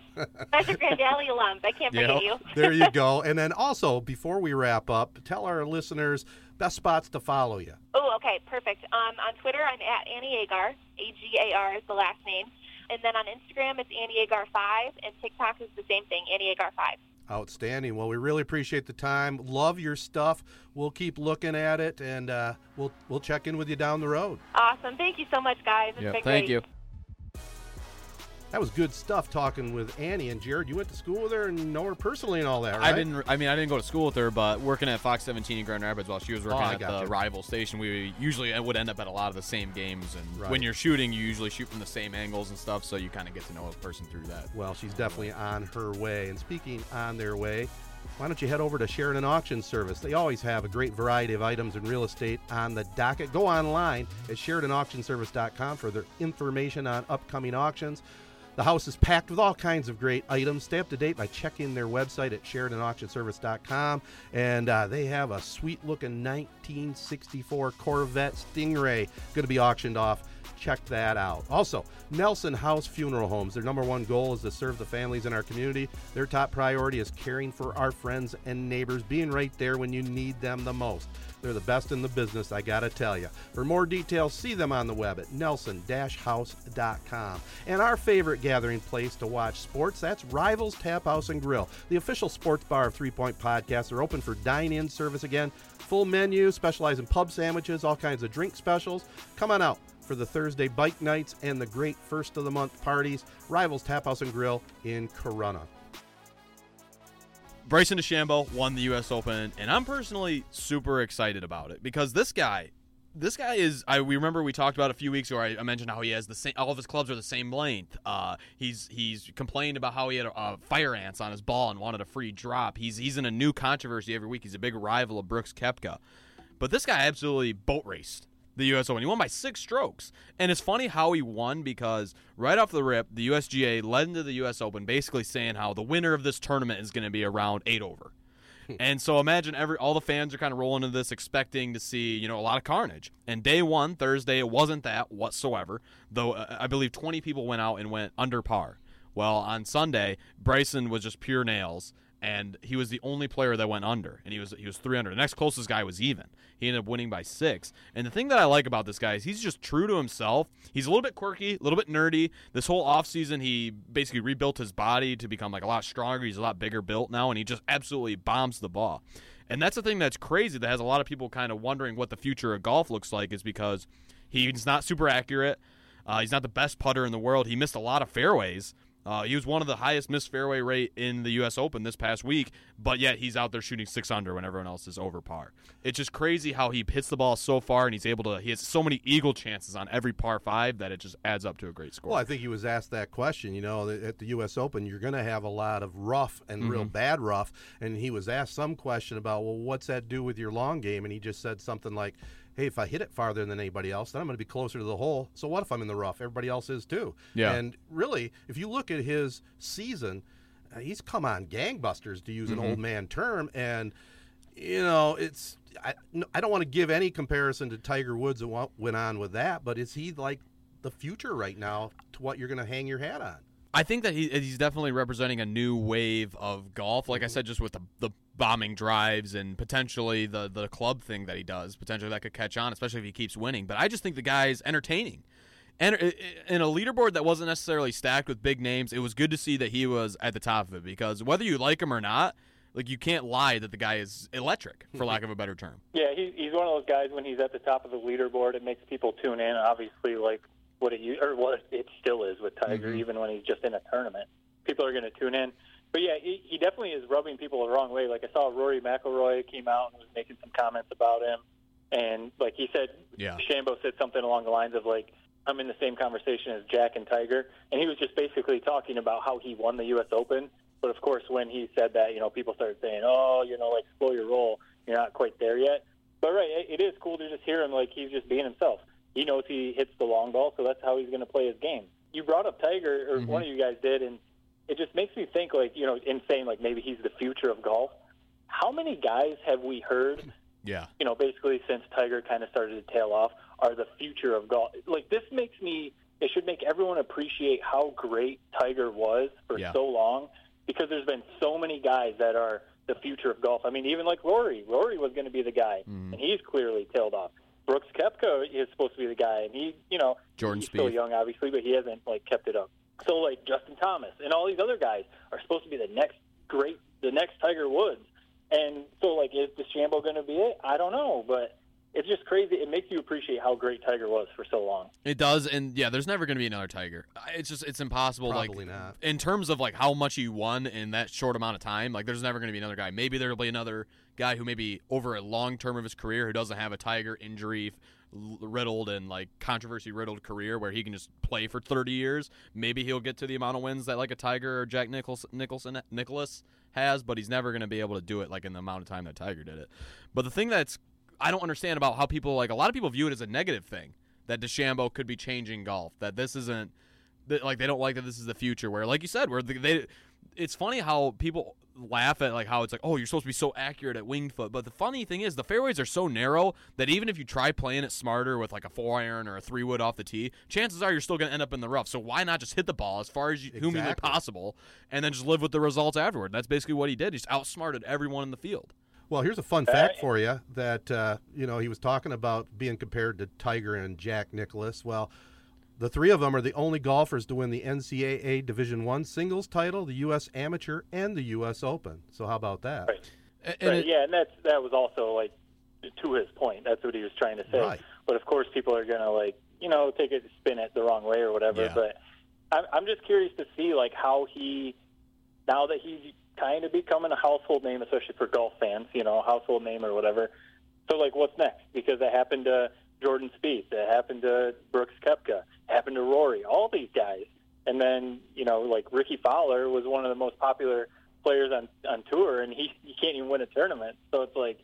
Grand Valley alums. I can't forget you. there you go. And then also, before we wrap up, tell our listeners best spots to follow you. Oh, okay, perfect. Um, on Twitter, I'm at Annie Agar. A G A R is the last name. And then on Instagram, it's Annie Agar five, and TikTok is the same thing, Annie Agar five. Outstanding. Well, we really appreciate the time. Love your stuff. We'll keep looking at it, and uh, we'll we'll check in with you down the road. Awesome. Thank you so much, guys. It's Yeah, been thank great. you. That was good stuff talking with Annie and Jared. You went to school with her and know her personally and all that, right? I didn't. I mean, I didn't go to school with her, but working at Fox 17 in Grand Rapids while she was oh, working Oh, at the gotcha. rival station, we usually uh, would end up at a lot of the same games. And Right. when you're shooting, you usually shoot from the same angles and stuff, so you kind of get to know a person through that. Well, she's definitely on her way. And speaking on their way, why don't you head over to Sheridan Auction Service? They always have a great variety of items in real estate on the docket. Go online at SheridanAuctionService.com for their information on upcoming auctions. The house is packed with all kinds of great items. Stay up to date by checking their website at SheridanAuctionService.com. And uh, they have a sweet looking 1964 Corvette Stingray going to be auctioned off. Check that out. Also, Nelson House Funeral Homes. Their number one goal is to serve the families in our community. Their top priority is caring for our friends and neighbors, being right there when you need them the most. They're the best in the business, I gotta tell you. For more details, see them on the web at nelson-house.com. And our favorite gathering place to watch sports, that's Rivals Tap House and Grill, the official sports bar of Three Point Podcast. They're open for dine-in service again. Full menu, specialize in pub sandwiches, all kinds of drink specials. Come on out for the Thursday bike nights and the great first of the month parties. Rivals Tap House and Grill in Corunna. Bryson DeChambeau won the U.S. Open, and I'm personally super excited about it because this guy, this guy is. I we remember we talked about a few weeks ago. I, I mentioned how he has the same. All of his clubs are the same length. Uh, he's he's complained about how he had uh, fire ants on his ball and wanted a free drop. He's he's in a new controversy every week. He's a big rival of Brooks Koepka, but this guy absolutely boat raced the U.S. Open. He won by six strokes. And it's funny how he won because right off the rip, the USGA led into the U.S. Open basically saying how the winner of this tournament is going to be around eight over. and so imagine every all the fans are kind of rolling into this expecting to see you know a lot of carnage. And day one Thursday it wasn't that whatsoever. Though uh, I believe 20 people went out and went under par. Well, on Sunday Bryson was just pure nails and he was the only player that went under, and he was he was three under. The next closest guy was even. He ended up winning by six. And the thing that I like about this guy is he's just true to himself. He's a little bit quirky, a little bit nerdy. This whole offseason, he basically rebuilt his body to become like a lot stronger. He's a lot bigger built now, and he just absolutely bombs the ball. And that's the thing that's crazy that has a lot of people kind of wondering what the future of golf looks like is because he's not super accurate. Uh, he's not the best putter in the world. He missed a lot of fairways. Uh, he was one of the highest missed fairway rate in the U.S. Open this past week, but yet he's out there shooting six under when everyone else is over par. It's just crazy how he hits the ball so far, and he's able to. He has so many eagle chances on every par five that it just adds up to a great score. Well, I think he was asked that question. You know, at the U.S. Open, you're going to have a lot of rough and real bad rough. And he was asked some question about, well, what's that do with your long game? And he just said something like, hey, if I hit it farther than anybody else, then I'm going to be closer to the hole. So what if I'm in the rough? Everybody else is too. Yeah. And really, if you look at his season, uh, he's come on gangbusters, to use an old man term. And, you know, it's. I, I don't want to give any comparison to Tiger Woods and what went on with that, but is he like the future right now to what you're going to hang your hat on? I think that he, he's definitely representing a new wave of golf. Like I said, just with the, the bombing drives and potentially the the club thing that he does, potentially that could catch on, especially if he keeps winning. But I just think the guy's entertaining. And uh, uh, in a leaderboard that wasn't necessarily stacked with big names, it was good to see that he was at the top of it because whether you like him or not, like you can't lie that the guy is electric, for lack of a better term. Yeah, he, he's one of those guys. When he's at the top of the leaderboard, it makes people tune in. Obviously, like what it or what it still is with Tiger, mm-hmm. even when he's just in a tournament, people are going to tune in. But yeah, he, he definitely is rubbing people the wrong way. Like I saw Rory McIlroy came out and was making some comments about him, and like he said, Yeah. Shambo said something along the lines of like, "I'm in the same conversation as Jack and Tiger," and he was just basically talking about how he won the U.S. Open. But of course, when he said that, you know, people started saying, "Oh, you know, like slow your roll. You're not quite there yet." But right, it, it is cool to just hear him like he's just being himself. He knows he hits the long ball, so that's how he's going to play his game. You brought up Tiger, or Mhm. one of you guys did, and it just makes me think like you know, insane, like maybe he's the future of golf. How many guys have we heard Yeah. you know, basically since Tiger kind of started to tail off, are the future of golf. Like this makes me, it should make everyone appreciate how great Tiger was for Yeah. so long, because there's been so many guys that are the future of golf. I mean, even like Rory, Rory was going to be the guy, Mhm. and he's clearly tailed off. Brooks Koepka is supposed to be the guy, and he, you know, Jordan he's still Spieth. young, obviously, but he hasn't like kept it up. So like Justin Thomas and all these other guys are supposed to be the next great, the next Tiger Woods. And so like, is DeChambeau going to be it? I don't know, but it's just crazy. It makes you appreciate how great Tiger was for so long. It does, and yeah, there's never going to be another Tiger. It's just it's impossible. Probably like not. in terms of like how much he won in that short amount of time. Like there's never going to be another guy. Maybe there'll be another guy who maybe over a long term of his career who doesn't have a Tiger injury l- riddled and like controversy riddled career where he can just play for 30 years. Maybe he'll get to the amount of wins that like a Tiger or Jack Nichols Nicholson Nicholas has, but he's never going to be able to do it like in the amount of time that Tiger did it. But the thing that's I don't understand about how people like a lot of people view it as a negative thing that DeChambeau could be changing golf. That this isn't that like they don't like that this is the future. Where like you said, where they it's funny how people laugh at like how it's like oh you're supposed to be so accurate at winged foot, but the funny thing is the fairways are so narrow that even if you try playing it smarter with like a four iron or a three wood off the tee, chances are you're still going to end up in the rough. So why not just hit the ball as far as you, humanly Exactly. possible and then just live with the results afterward? That's basically what he did. He's outsmarted everyone in the field. Well, here's a fun fact for you that uh, you know he was talking about being compared to Tiger and Jack Nicklaus. Well, the three of them are the only golfers to win the NCAA Division One singles title, the U.S. Amateur, and the U.S. Open. So how about that? Right. A- And right, it- yeah, and that's that was also like to his point. That's what he was trying to say. Right. But of course, people are going to like you know take it spin it the wrong way or whatever. Yeah. But I'm, I'm just curious to see like how he now that he's kind of becoming a household name, especially for golf fans, you know, household name or whatever. So like, what's next? Because it happened to Jordan Spieth, it happened to Brooks Koepka, happened to Rory, all these guys, and then you know, like Rickie Fowler was one of the most popular players on on tour, and he he can't even win a tournament. So it's like,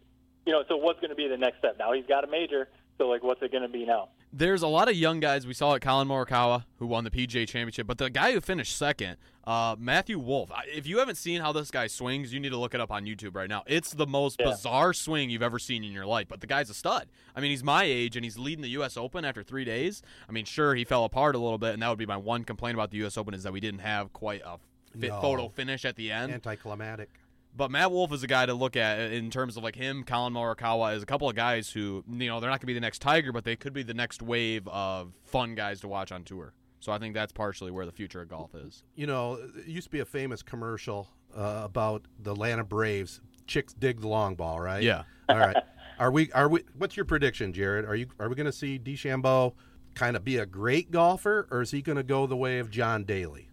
you know, so what's going to be the next step? Now he's got a major, so like, what's it going to be now? there's a lot of young guys. We saw at Collin Morikawa, who won the PGA Championship, but the guy who finished second, uh, Matthew Wolff. If you haven't seen how this guy swings, you need to look it up on YouTube right now. It's the most Yeah. bizarre swing you've ever seen in your life. But the guy's a stud. I mean, he's my age and he's leading the U.S. Open after three days. I mean, sure, he fell apart a little bit, and that would be my one complaint about the U.S. Open is that we didn't have quite a fit No. photo finish at the end. Anticlimactic. But Matt Wolff is a guy to look at in terms of like him, Collin Morikawa is a couple of guys who you know they're not going to be the next Tiger, but they could be the next wave of fun guys to watch on tour. So I think that's partially where the future of golf is. You know, it used to be a famous commercial uh, about the Atlanta Braves. Chicks dig the long ball, right? Yeah. All right. Are we? Are we? What's your prediction, Jared? Are you? Are we going to see DeChambeau kind of be a great golfer, or is he going to go the way of John Daly?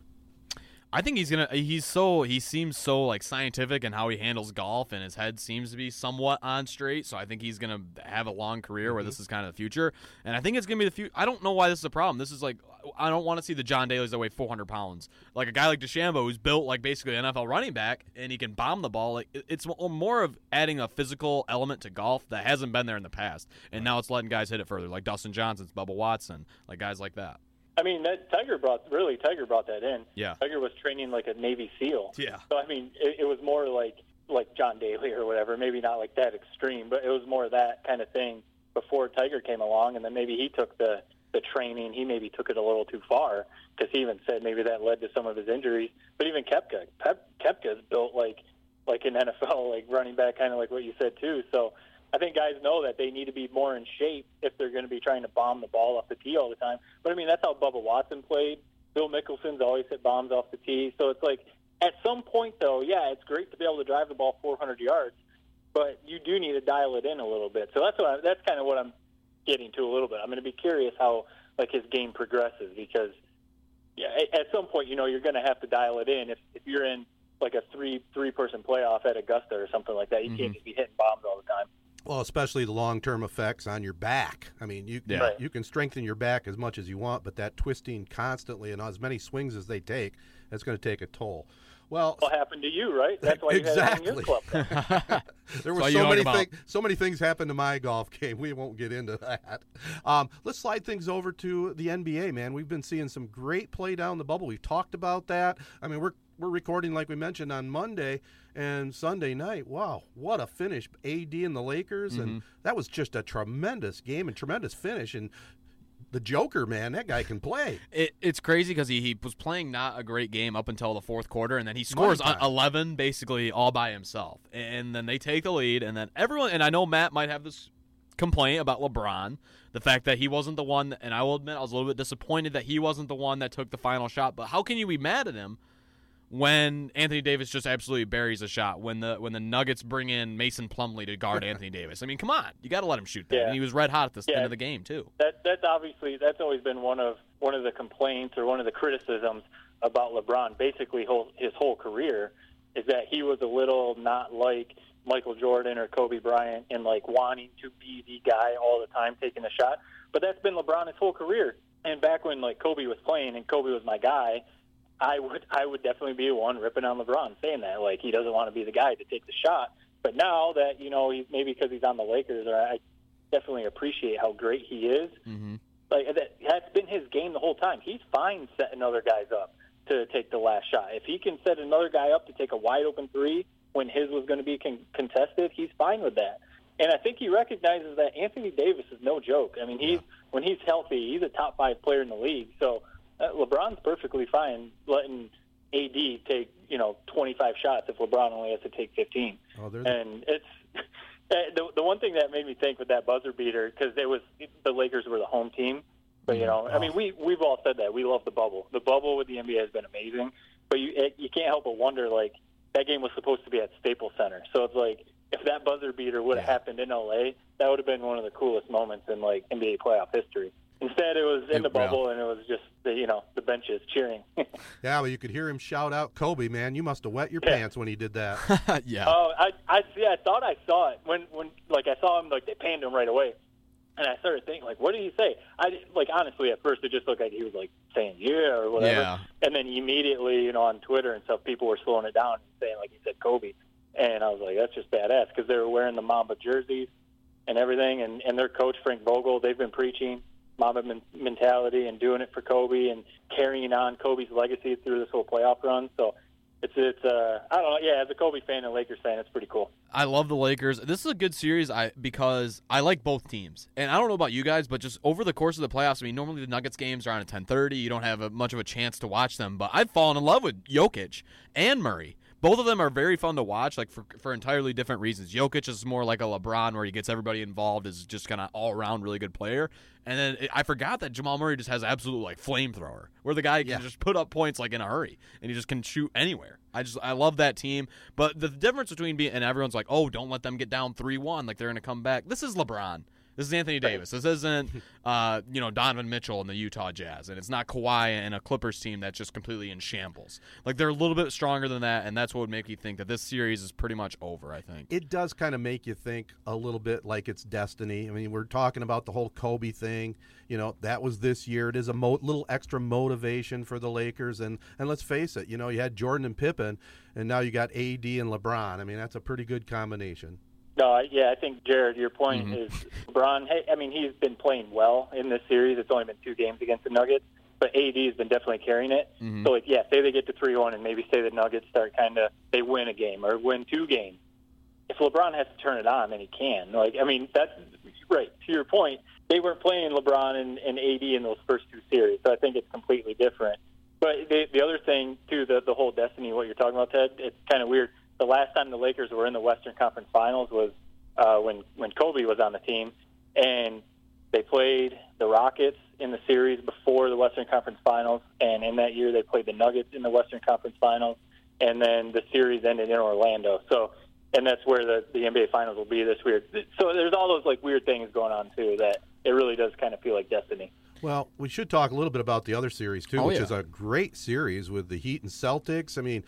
I think he's gonna. He's so he seems so like scientific in how he handles golf, and his head seems to be somewhat on straight. So I think he's gonna have a long career where mm-hmm. this is kind of the future. And I think it's gonna be the future. I don't know why this is a problem. This is like I don't want to see the John Daly's that weigh 400 pounds, like a guy like DeChambeau who's built like basically an NFL running back, and he can bomb the ball. Like it's more of adding a physical element to golf that hasn't been there in the past, and now it's letting guys hit it further, like Dustin Johnson's, Bubba Watson, like guys like that. I mean, that Tiger brought really Tiger brought that in. Yeah. Tiger was training like a Navy SEAL. Yeah. So I mean, it, it was more like like John Daly or whatever. Maybe not like that extreme, but it was more that kind of thing before Tiger came along, and then maybe he took the the training. He maybe took it a little too far because he even said maybe that led to some of his injuries. But even Koepka, Pep, Koepka's built like like an NFL like running back, kind of like what you said too. So. I think guys know that they need to be more in shape if they're going to be trying to bomb the ball off the tee all the time. But I mean, that's how Bubba Watson played. Phil Mickelson's always hit bombs off the tee. So it's like, at some point, though, yeah, it's great to be able to drive the ball 400 yards, but you do need to dial it in a little bit. So that's what I, that's kind of what I'm getting to a little bit. I'm going to be curious how like his game progresses because yeah, at, at some point, you know, you're going to have to dial it in. If if you're in like a three three person playoff at Augusta or something like that, you mm-hmm. can't just be hitting bombs all the time. Well, especially the long-term effects on your back. I mean, you Yeah. Right. you can strengthen your back as much as you want, but that twisting constantly and as many swings as they take, that's going to take a toll. Well, what happened to you, right? That's why you exactly. had it in your club. there That's were so many things. So many things happened to my golf game. We won't get into that. Um, let's slide things over to the NBA, man. We've been seeing some great play down the bubble. We've talked about that. I mean, we're we're recording like we mentioned on Monday and Sunday night. Wow, what a finish! AD and the Lakers, Mm-hmm. and that was just a tremendous game and tremendous finish. And the Joker, man, that guy can play. It, it's crazy because he, he was playing not a great game up until the fourth quarter, and then he scores 11 basically all by himself. And then they take the lead, and then everyone, and I know Matt might have this complaint about LeBron, the fact that he wasn't the one, and I will admit I was a little bit disappointed that he wasn't the one that took the final shot, but how can you be mad at him? When Anthony Davis just absolutely buries a shot, when the when the Nuggets bring in Mason Plumlee to guard Anthony Davis, I mean, come on, you got to let him shoot that. Yeah. And he was red hot at the Yeah. end of the game too. that that's obviously that's always been one of one of the complaints or one of the criticisms about LeBron. Basically, whole, his whole career is that he was a little not like Michael Jordan or Kobe Bryant in like wanting to be the guy all the time taking the shot. But that's been LeBron his whole career. And back when like Kobe was playing and Kobe was my guy, I would I would definitely be the one ripping on LeBron saying that like he doesn't want to be the guy to take the shot. But now that you know he's maybe because he's on the Lakers, or I definitely appreciate how great he is. Mm-hmm. Like that, that's been his game the whole time. He's fine setting other guys up to take the last shot. If he can set another guy up to take a wide open three when his was going to be con- contested, he's fine with that. And I think he recognizes that Anthony Davis is no joke. I mean, he's when he's healthy, he's a top five player in the league. So LeBron's perfectly fine letting AD take you know 25 shots if LeBron only has to take 15 Oh, the, and it's uh, the the one thing that made me think with that buzzer beater because it was the Lakers were the home team, but you know, I mean, we we've all said that. We love the bubble. The bubble with the NBA has been amazing, but you it, you can't help but wonder like that game was supposed to be at Staples Center, so it's like if that buzzer beater would have happened in LA, that would have been one of the coolest moments in like NBA playoff history. Instead, it was in It- the bubble, and it was just the you know the benches cheering. yeah, well, you could hear him shout out, "Kobe, man, you must have wet your Yeah. pants when he did that." yeah. Oh, I, I, see. I thought I saw it when, when, like, I saw him, like, they panned him right away, and I started thinking, like, what did he say? I, like, honestly, at first, it just looked like he was like saying yeah or whatever, Yeah. and then immediately, you know, on Twitter and stuff, people were slowing it down and saying like he said Kobe, and I was like, that's just badass because they were wearing the Mamba jerseys and everything, and and their coach Frank Vogel, they've been preaching Mamba men- mentality and doing it for Kobe and carrying on Kobe's legacy through this whole playoff run, so. It's it's uh I don't know yeah as a Kobe fan and Lakers fan it's pretty cool. I love the Lakers. This is a good series I because I like both teams. And I don't know about you guys, but just over the course of the playoffs, I mean, normally the Nuggets games are on at 10:30. You don't have a, much of a chance to watch them, but I've fallen in love with Jokic and Murray. Both of them are very fun to watch, like for, for entirely different reasons. Jokic is more like a LeBron, where he gets everybody involved, is just kind of all around really good player. And then it, I forgot that Jamal Murray just has absolute like flamethrower, where the guy can Yeah. just put up points like in a hurry, and he just can shoot anywhere. I just I love that team, but the difference between being and everyone's like, oh, don't let them get down three one, like they're gonna come back. This is LeBron. This is Anthony Davis. This isn't, uh, you know, Donovan Mitchell and the Utah Jazz, and it's not Kawhi and a Clippers team that's just completely in shambles. Like they're a little bit stronger than that, and that's what would make you think that this series is pretty much over. I think. it does kind of make you think a little bit like it's destiny. I mean, we're talking about the whole Kobe thing. You know, that was this year. It is a mo- little extra motivation for the Lakers, and and let's face it. You know, you had Jordan and Pippen, and now you got AD and LeBron. I mean, that's a pretty good combination. No, yeah, I think Jared, your point Mhm. is LeBron. Hey, I mean, he's been playing well in this series. It's only been two games against the Nuggets, but AD has been definitely carrying it. Mhm. So, like, yeah, say they get to three one, and maybe say the Nuggets start kind of they win a game or win two games. If LeBron has to turn it on, then he can. Like, I mean, that's right. To your point, they weren't playing LeBron and, and AD in those first two series, so I think it's completely different. But the, the other thing too, the the whole destiny, what you're talking about, Ted, it's kind of weird. The last time the Lakers were in the Western Conference Finals was uh, when when Kobe was on the team, and they played the Rockets in the series before the Western Conference Finals, and in that year they played the Nuggets in the Western Conference Finals, and then the series ended in Orlando. So, and that's where the the NBA Finals will be this weird. So there's all those like weird things going on too that it really does kind of feel like destiny. Well, we should talk a little bit about the other series too, Oh, which yeah. is a great series with the Heat and Celtics. I mean,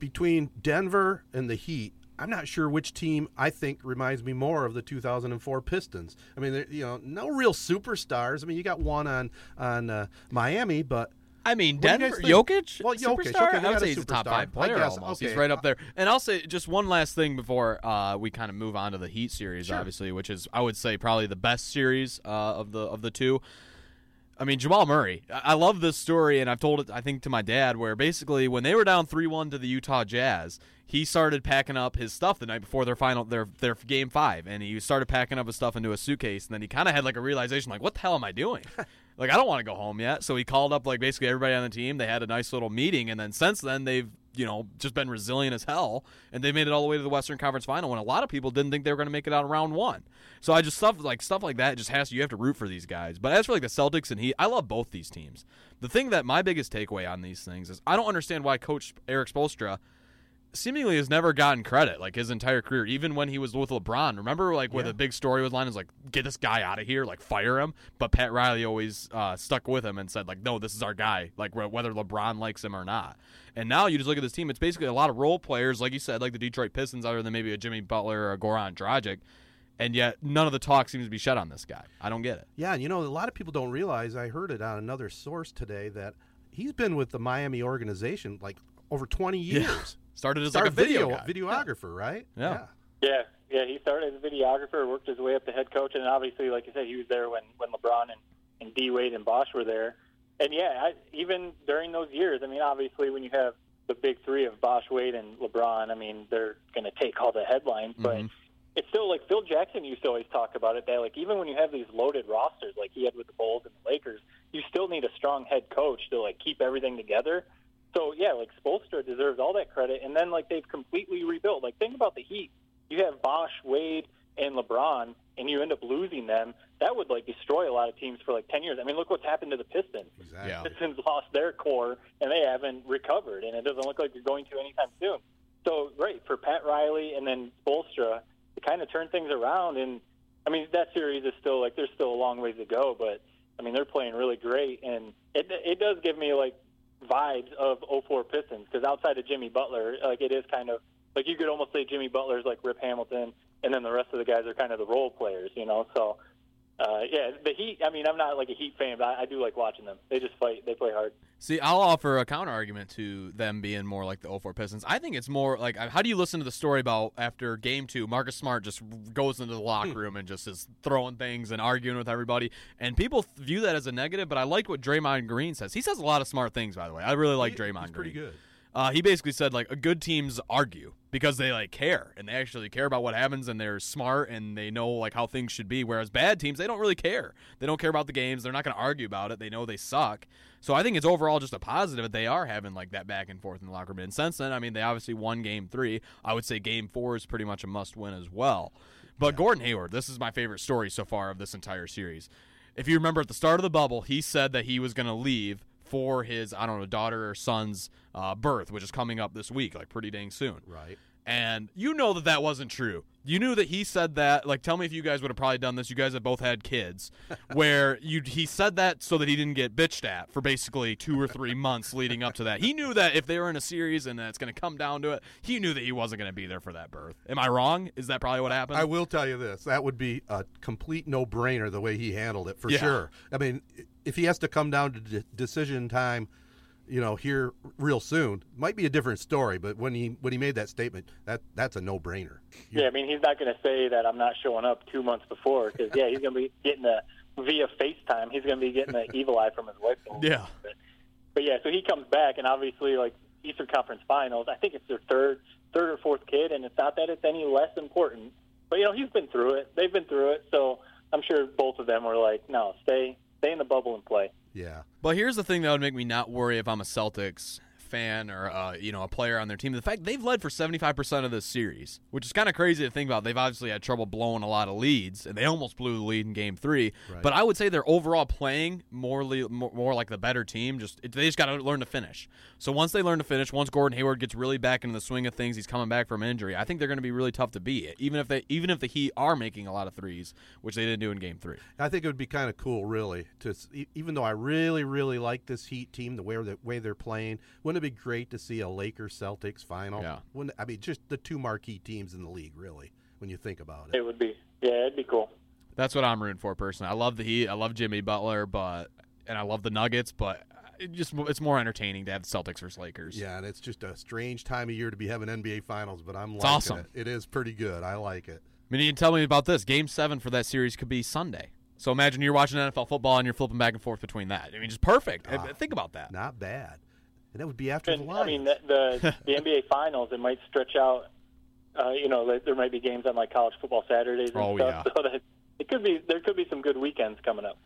between Denver and the Heat, I'm not sure which team I think reminds me more of the 2004 Pistons. I mean, they're- you know, no real superstars. I mean, you got one on on uh, Miami, but I mean, What do you guys Denver. Jokic, Well, Jokic, superstar. okay, I would a say he's a top five player almost. okay. He's right up there. And I'll say just one last thing before uh, we kind of move on to the Heat series, Sure. obviously, which is I would say probably the best series uh, of the of the two. I mean, Jamal Murray. I love this story, and I've told it, I think, to my dad, where basically when they were down three one to the Utah Jazz, he started packing up his stuff the night before their final their their game five, and he started packing up his stuff into a suitcase, and then he kind of had like a realization, like, what the hell am I doing? like, I don't want to go home yet. So he called up like basically everybody on the team. They had a nice little meeting, and then since then they've you know just been resilient as hell, and they made it all the way to the Western Conference Final when a lot of people didn't think they were going to make it out of round one. So I just stuff like stuff like that just has to you have to root for these guys. But as for like the Celtics and Heat, I love both these teams. The thing that my biggest takeaway on these things is I don't understand why Coach Erik Spoelstra seemingly has never gotten credit like his entire career, even when he was with LeBron. Remember, like where Yeah. the big story was line is like, get this guy out of here, like fire him. But Pat Riley always uh, stuck with him and said like, no, this is our guy, like wh- whether LeBron likes him or not. And now you just look at this team; it's basically a lot of role players, like you said, like the Detroit Pistons, other than maybe a Jimmy Butler or a Goran Dragic. And yet, none of the talk seems to be shed on this guy. I don't get it. Yeah, and you know, a lot of people don't realize. I heard it on another source today that he's been with the Miami organization like over 20 Yeah. Years. Started as Started like a video, guy. videographer, right? Yeah. Yeah, yeah. He started as a videographer, worked his way up to head coach, and obviously, like you said, he was there when when LeBron and and D Wade and Bosh were there. And yeah, I, even during those years, I mean, obviously, when you have the big three of Bosh, Wade, and LeBron, I mean, they're going to take all the headlines, but. Mhm. It's still like Phil Jackson used to always talk about it that like even when you have these loaded rosters like he had with the Bulls and the Lakers, you still need a strong head coach to like keep everything together. So yeah, like Spoelstra deserves all that credit, and then like they've completely rebuilt. Like think about the Heat. You have Bosh, Wade, and LeBron, and you end up losing them. That would like destroy a lot of teams for like ten years. I mean, look what's happened to the Pistons. Exactly. Yeah. Pistons lost their core, and they haven't recovered, and it doesn't look like they're going to anytime soon. So great for Pat Riley and then Spoelstra to kind of turn things around. And I mean, that series is still like there's still a long ways to go, but I mean they're playing really great, and it it does give me like vibes of 04 Pistons because outside of Jimmy Butler, like it is kind of like you could almost say Jimmy Butler's like Rip Hamilton, and then the rest of the guys are kind of the role players, you know. So uh, yeah, the Heat. I mean, I'm not like a Heat fan, but I, I do like watching them. They just fight. They play hard. See, I'll offer a counter argument to them being more like the 04 Pistons. I think it's more like how do you listen to the story about after game two, Marcus Smart just goes into the locker room and just is throwing things and arguing with everybody, and people view that as a negative. But I like what Draymond Green says. He says a lot of smart things, by the way. I really like He- Draymond he's Green. pretty good. Uh, he basically said like good teams argue because they like care and they actually care about what happens and they're smart and they know like how things should be. Whereas bad teams they don't really care. They don't care about the games. They're not going to argue about it. They know they suck. So I think it's overall just a positive that they are having like that back and forth in the locker room. And since then, I mean, they obviously won Game Three. I would say Game Four is pretty much a must win as well. But Gordon Hayward, this is my favorite story so far of this entire series. If you remember at the start of the bubble, he said that he was going to leave for his I don't know daughter or son's uh, birth, which is coming up this week, like pretty dang soon. Right. And you know that that wasn't true. You knew that he said that. Like, tell me if you guys would have probably done this. You guys have both had kids, where you he said that so that he didn't get bitched at for basically two or three months leading up to that. He knew that if they were in a series and it's going to come down to it, he knew that he wasn't going to be there for that birth. Am I wrong? Is that probably what happened? I will tell you this: that would be a complete no-brainer the way he handled it, for Yeah. sure. I mean, if he has to come down to de- decision time, you know, here real soon, might be a different story. But when he when he made that statement, that that's a no-brainer. Yeah, I mean, he's not going to say that I'm not showing up two months before because yeah, he's going to be getting a via FaceTime. He's going to be getting the evil eye from his wife. Yeah. But, but yeah, so he comes back, and obviously, like Eastern Conference Finals, I think it's their third, third or fourth kid, and it's not that it's any less important. But you know, he's been through it. They've been through it, so I'm sure both of them were like, no, stay, stay in the bubble and play. Yeah. But here's the thing that would make me not worry if I'm a Celtics fan or uh, you know a player on their team. The fact they've led for 75% of this series, which is kind of crazy to think about. They've obviously had trouble blowing a lot of leads, and they almost blew the lead in Game Three. Right. But I would say they're overall playing more, le- more, more like the better team. Just they just got to learn to finish. So once they learn to finish, once Gordon Hayward gets really back into the swing of things, he's coming back from injury. I think they're going to be really tough to beat, even if they even if the Heat are making a lot of threes, which they didn't do in Game Three. I think it would be kind of cool, really, to s- e- even though I really, really like this Heat team, the way the way they're playing. Wouldn't it be great to see a Lakers Celtics final? Yeah. Wouldn't I mean just the two marquee teams in the league, really, when you think about It it. would be, yeah, it'd be cool. That's what I'm rooting for personally. I love the Heat. I love Jimmy Butler, but and I love the Nuggets, but it just it's more entertaining to have Celtics versus Lakers. Yeah, and it's just a strange time of year to be having NBA finals, but I'm It's liking awesome. it. It is pretty good. I like it. I mean, you can tell me about this. Game seven for that series could be Sunday. So imagine you're watching NFL football and you're flipping back and forth between that. I mean, just perfect. Ah. Think about that. Not bad. And that would be after the And, Lions. I mean, the the, the NBA Finals it might stretch out. Uh, you know, there- there might be games on like college football Saturdays and Oh, stuff. yeah. So that it could be there could be some good weekends coming up.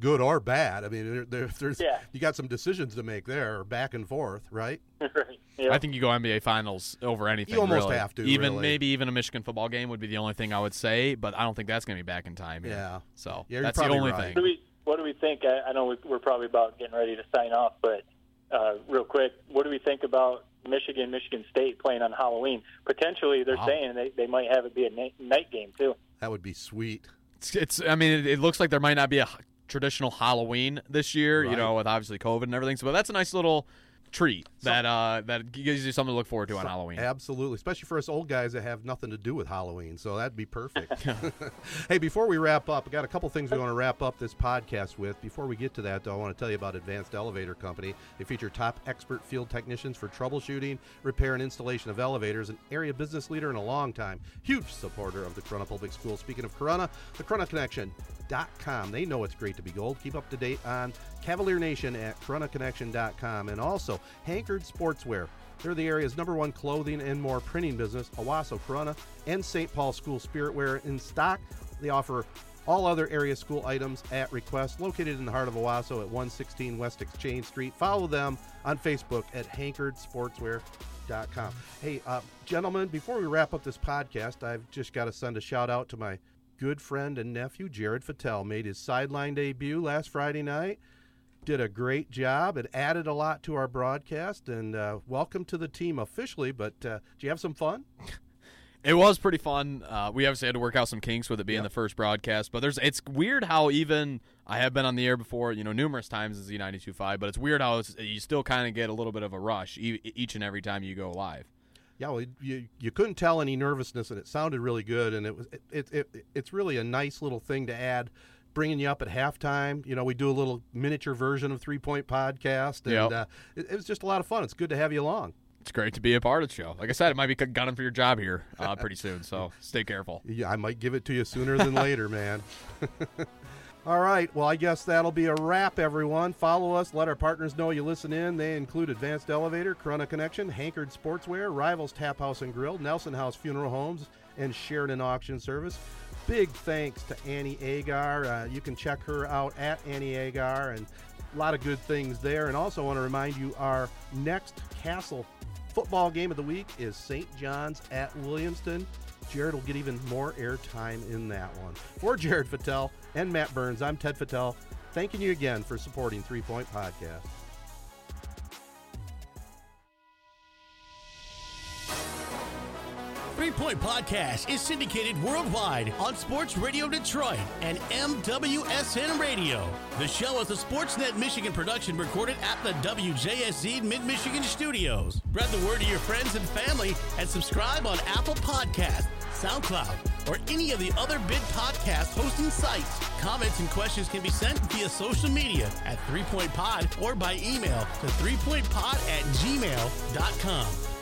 Good or bad. I mean, there, there, there's Yeah. you got some decisions to make there, back and forth, right? right. Yeah. I think you go NBA Finals over anything. You almost really. have to, Even really. maybe even a Michigan football game would be the only thing I would say, but I don't think that's going to be back in time. Here. Yeah. So Yeah, that's the only right. What do thing. we what do we think? I, I know we- we're probably about getting ready to sign off, but uh, real quick, what do we think about Michigan, Michigan State playing on Halloween? Potentially, they're Wow. saying they, they might have it be a night, night game too. That would be sweet. It's, it's I mean, it, it looks like there might not be a h- traditional Halloween this year, you know, with obviously COVID and everything. So, but that's a nice little treat that uh that gives you something to look forward to on Halloween. Absolutely, especially for us old guys that have nothing to do with Halloween. So that'd be perfect. hey, before we wrap up, I got a couple things we want to wrap up this podcast with. Before we get to that, though, I want to tell you about Advanced Elevator Company. They feature top expert field technicians for troubleshooting, repair, and installation of elevators. An area business leader in a long time, huge supporter of the Corunna Public Schools. Speaking of Corunna, the Corunna Connection.com. They know it's great to be gold. Keep up to date on Cavalier Nation at CorunnaConnection.com and also Hankard Sportswear. They're the area's number one clothing and more printing business. Owosso, Corunna, and St. Paul School Spirit Wear in stock. They offer all other area school items at request. Located in the heart of Owosso at 116 West Exchange Street. Follow them on Facebook at HankardSportswear.com. Hey, uh, gentlemen, before we wrap up this podcast, I've just got to send a shout out to my good friend and nephew, Jared Fattel. Made his sideline debut last Friday night did a great job. It added a lot to our broadcast, and uh, welcome to the team officially. But uh, did you have some fun? It was pretty fun. Uh, we obviously had to work out some kinks with it being Yep. the first broadcast, but there's it's weird how even I have been on the air before, you know, numerous times as Z92.5, but it's weird how it's, you still kind of get a little bit of a rush e- each and every time you go live. Yeah, well, you you couldn't tell any nervousness, and it sounded really good. And it was it, it, it it's really a nice little thing to add, bringing you up at halftime. You know, we do a little miniature version of Three Point Podcast, and Yep. uh, it, it was just a lot of fun. It's good to have you along. It's great to be a part of the show. Like I said, it might be gunning for your job here uh, pretty soon, so stay careful. Yeah, I might give it to you sooner than later, man. All right. Well, I guess that'll be a wrap, everyone. Follow us. Let our partners know you listen in. They include Advanced Elevator, Corunna Connection, Hankard Sportswear, Rivals Tap House and Grill, Nelson House Funeral Homes, and Sheridan Auction Service. Big thanks to Annie Agar. Uh, you can check her out at Annie Agar and a lot of good things there. And also want to remind you our next Castle football game of the week is St. John's at Williamston. Jared will get even more airtime in that one. For Jared Fattel and Matt Burns, I'm Ted Fattel, thanking you again for supporting Three Point Podcast. Three Point Podcast is syndicated worldwide on Sports Radio Detroit and MWSN Radio. The show is a Sportsnet Michigan production recorded at the WJSZ Mid Michigan studios. Spread the word to your friends and family and subscribe on Apple Podcasts, SoundCloud, or any of the other big podcast hosting sites. Comments and questions can be sent via social media at Three Point Pod or by email to threepointpod at gmail.com.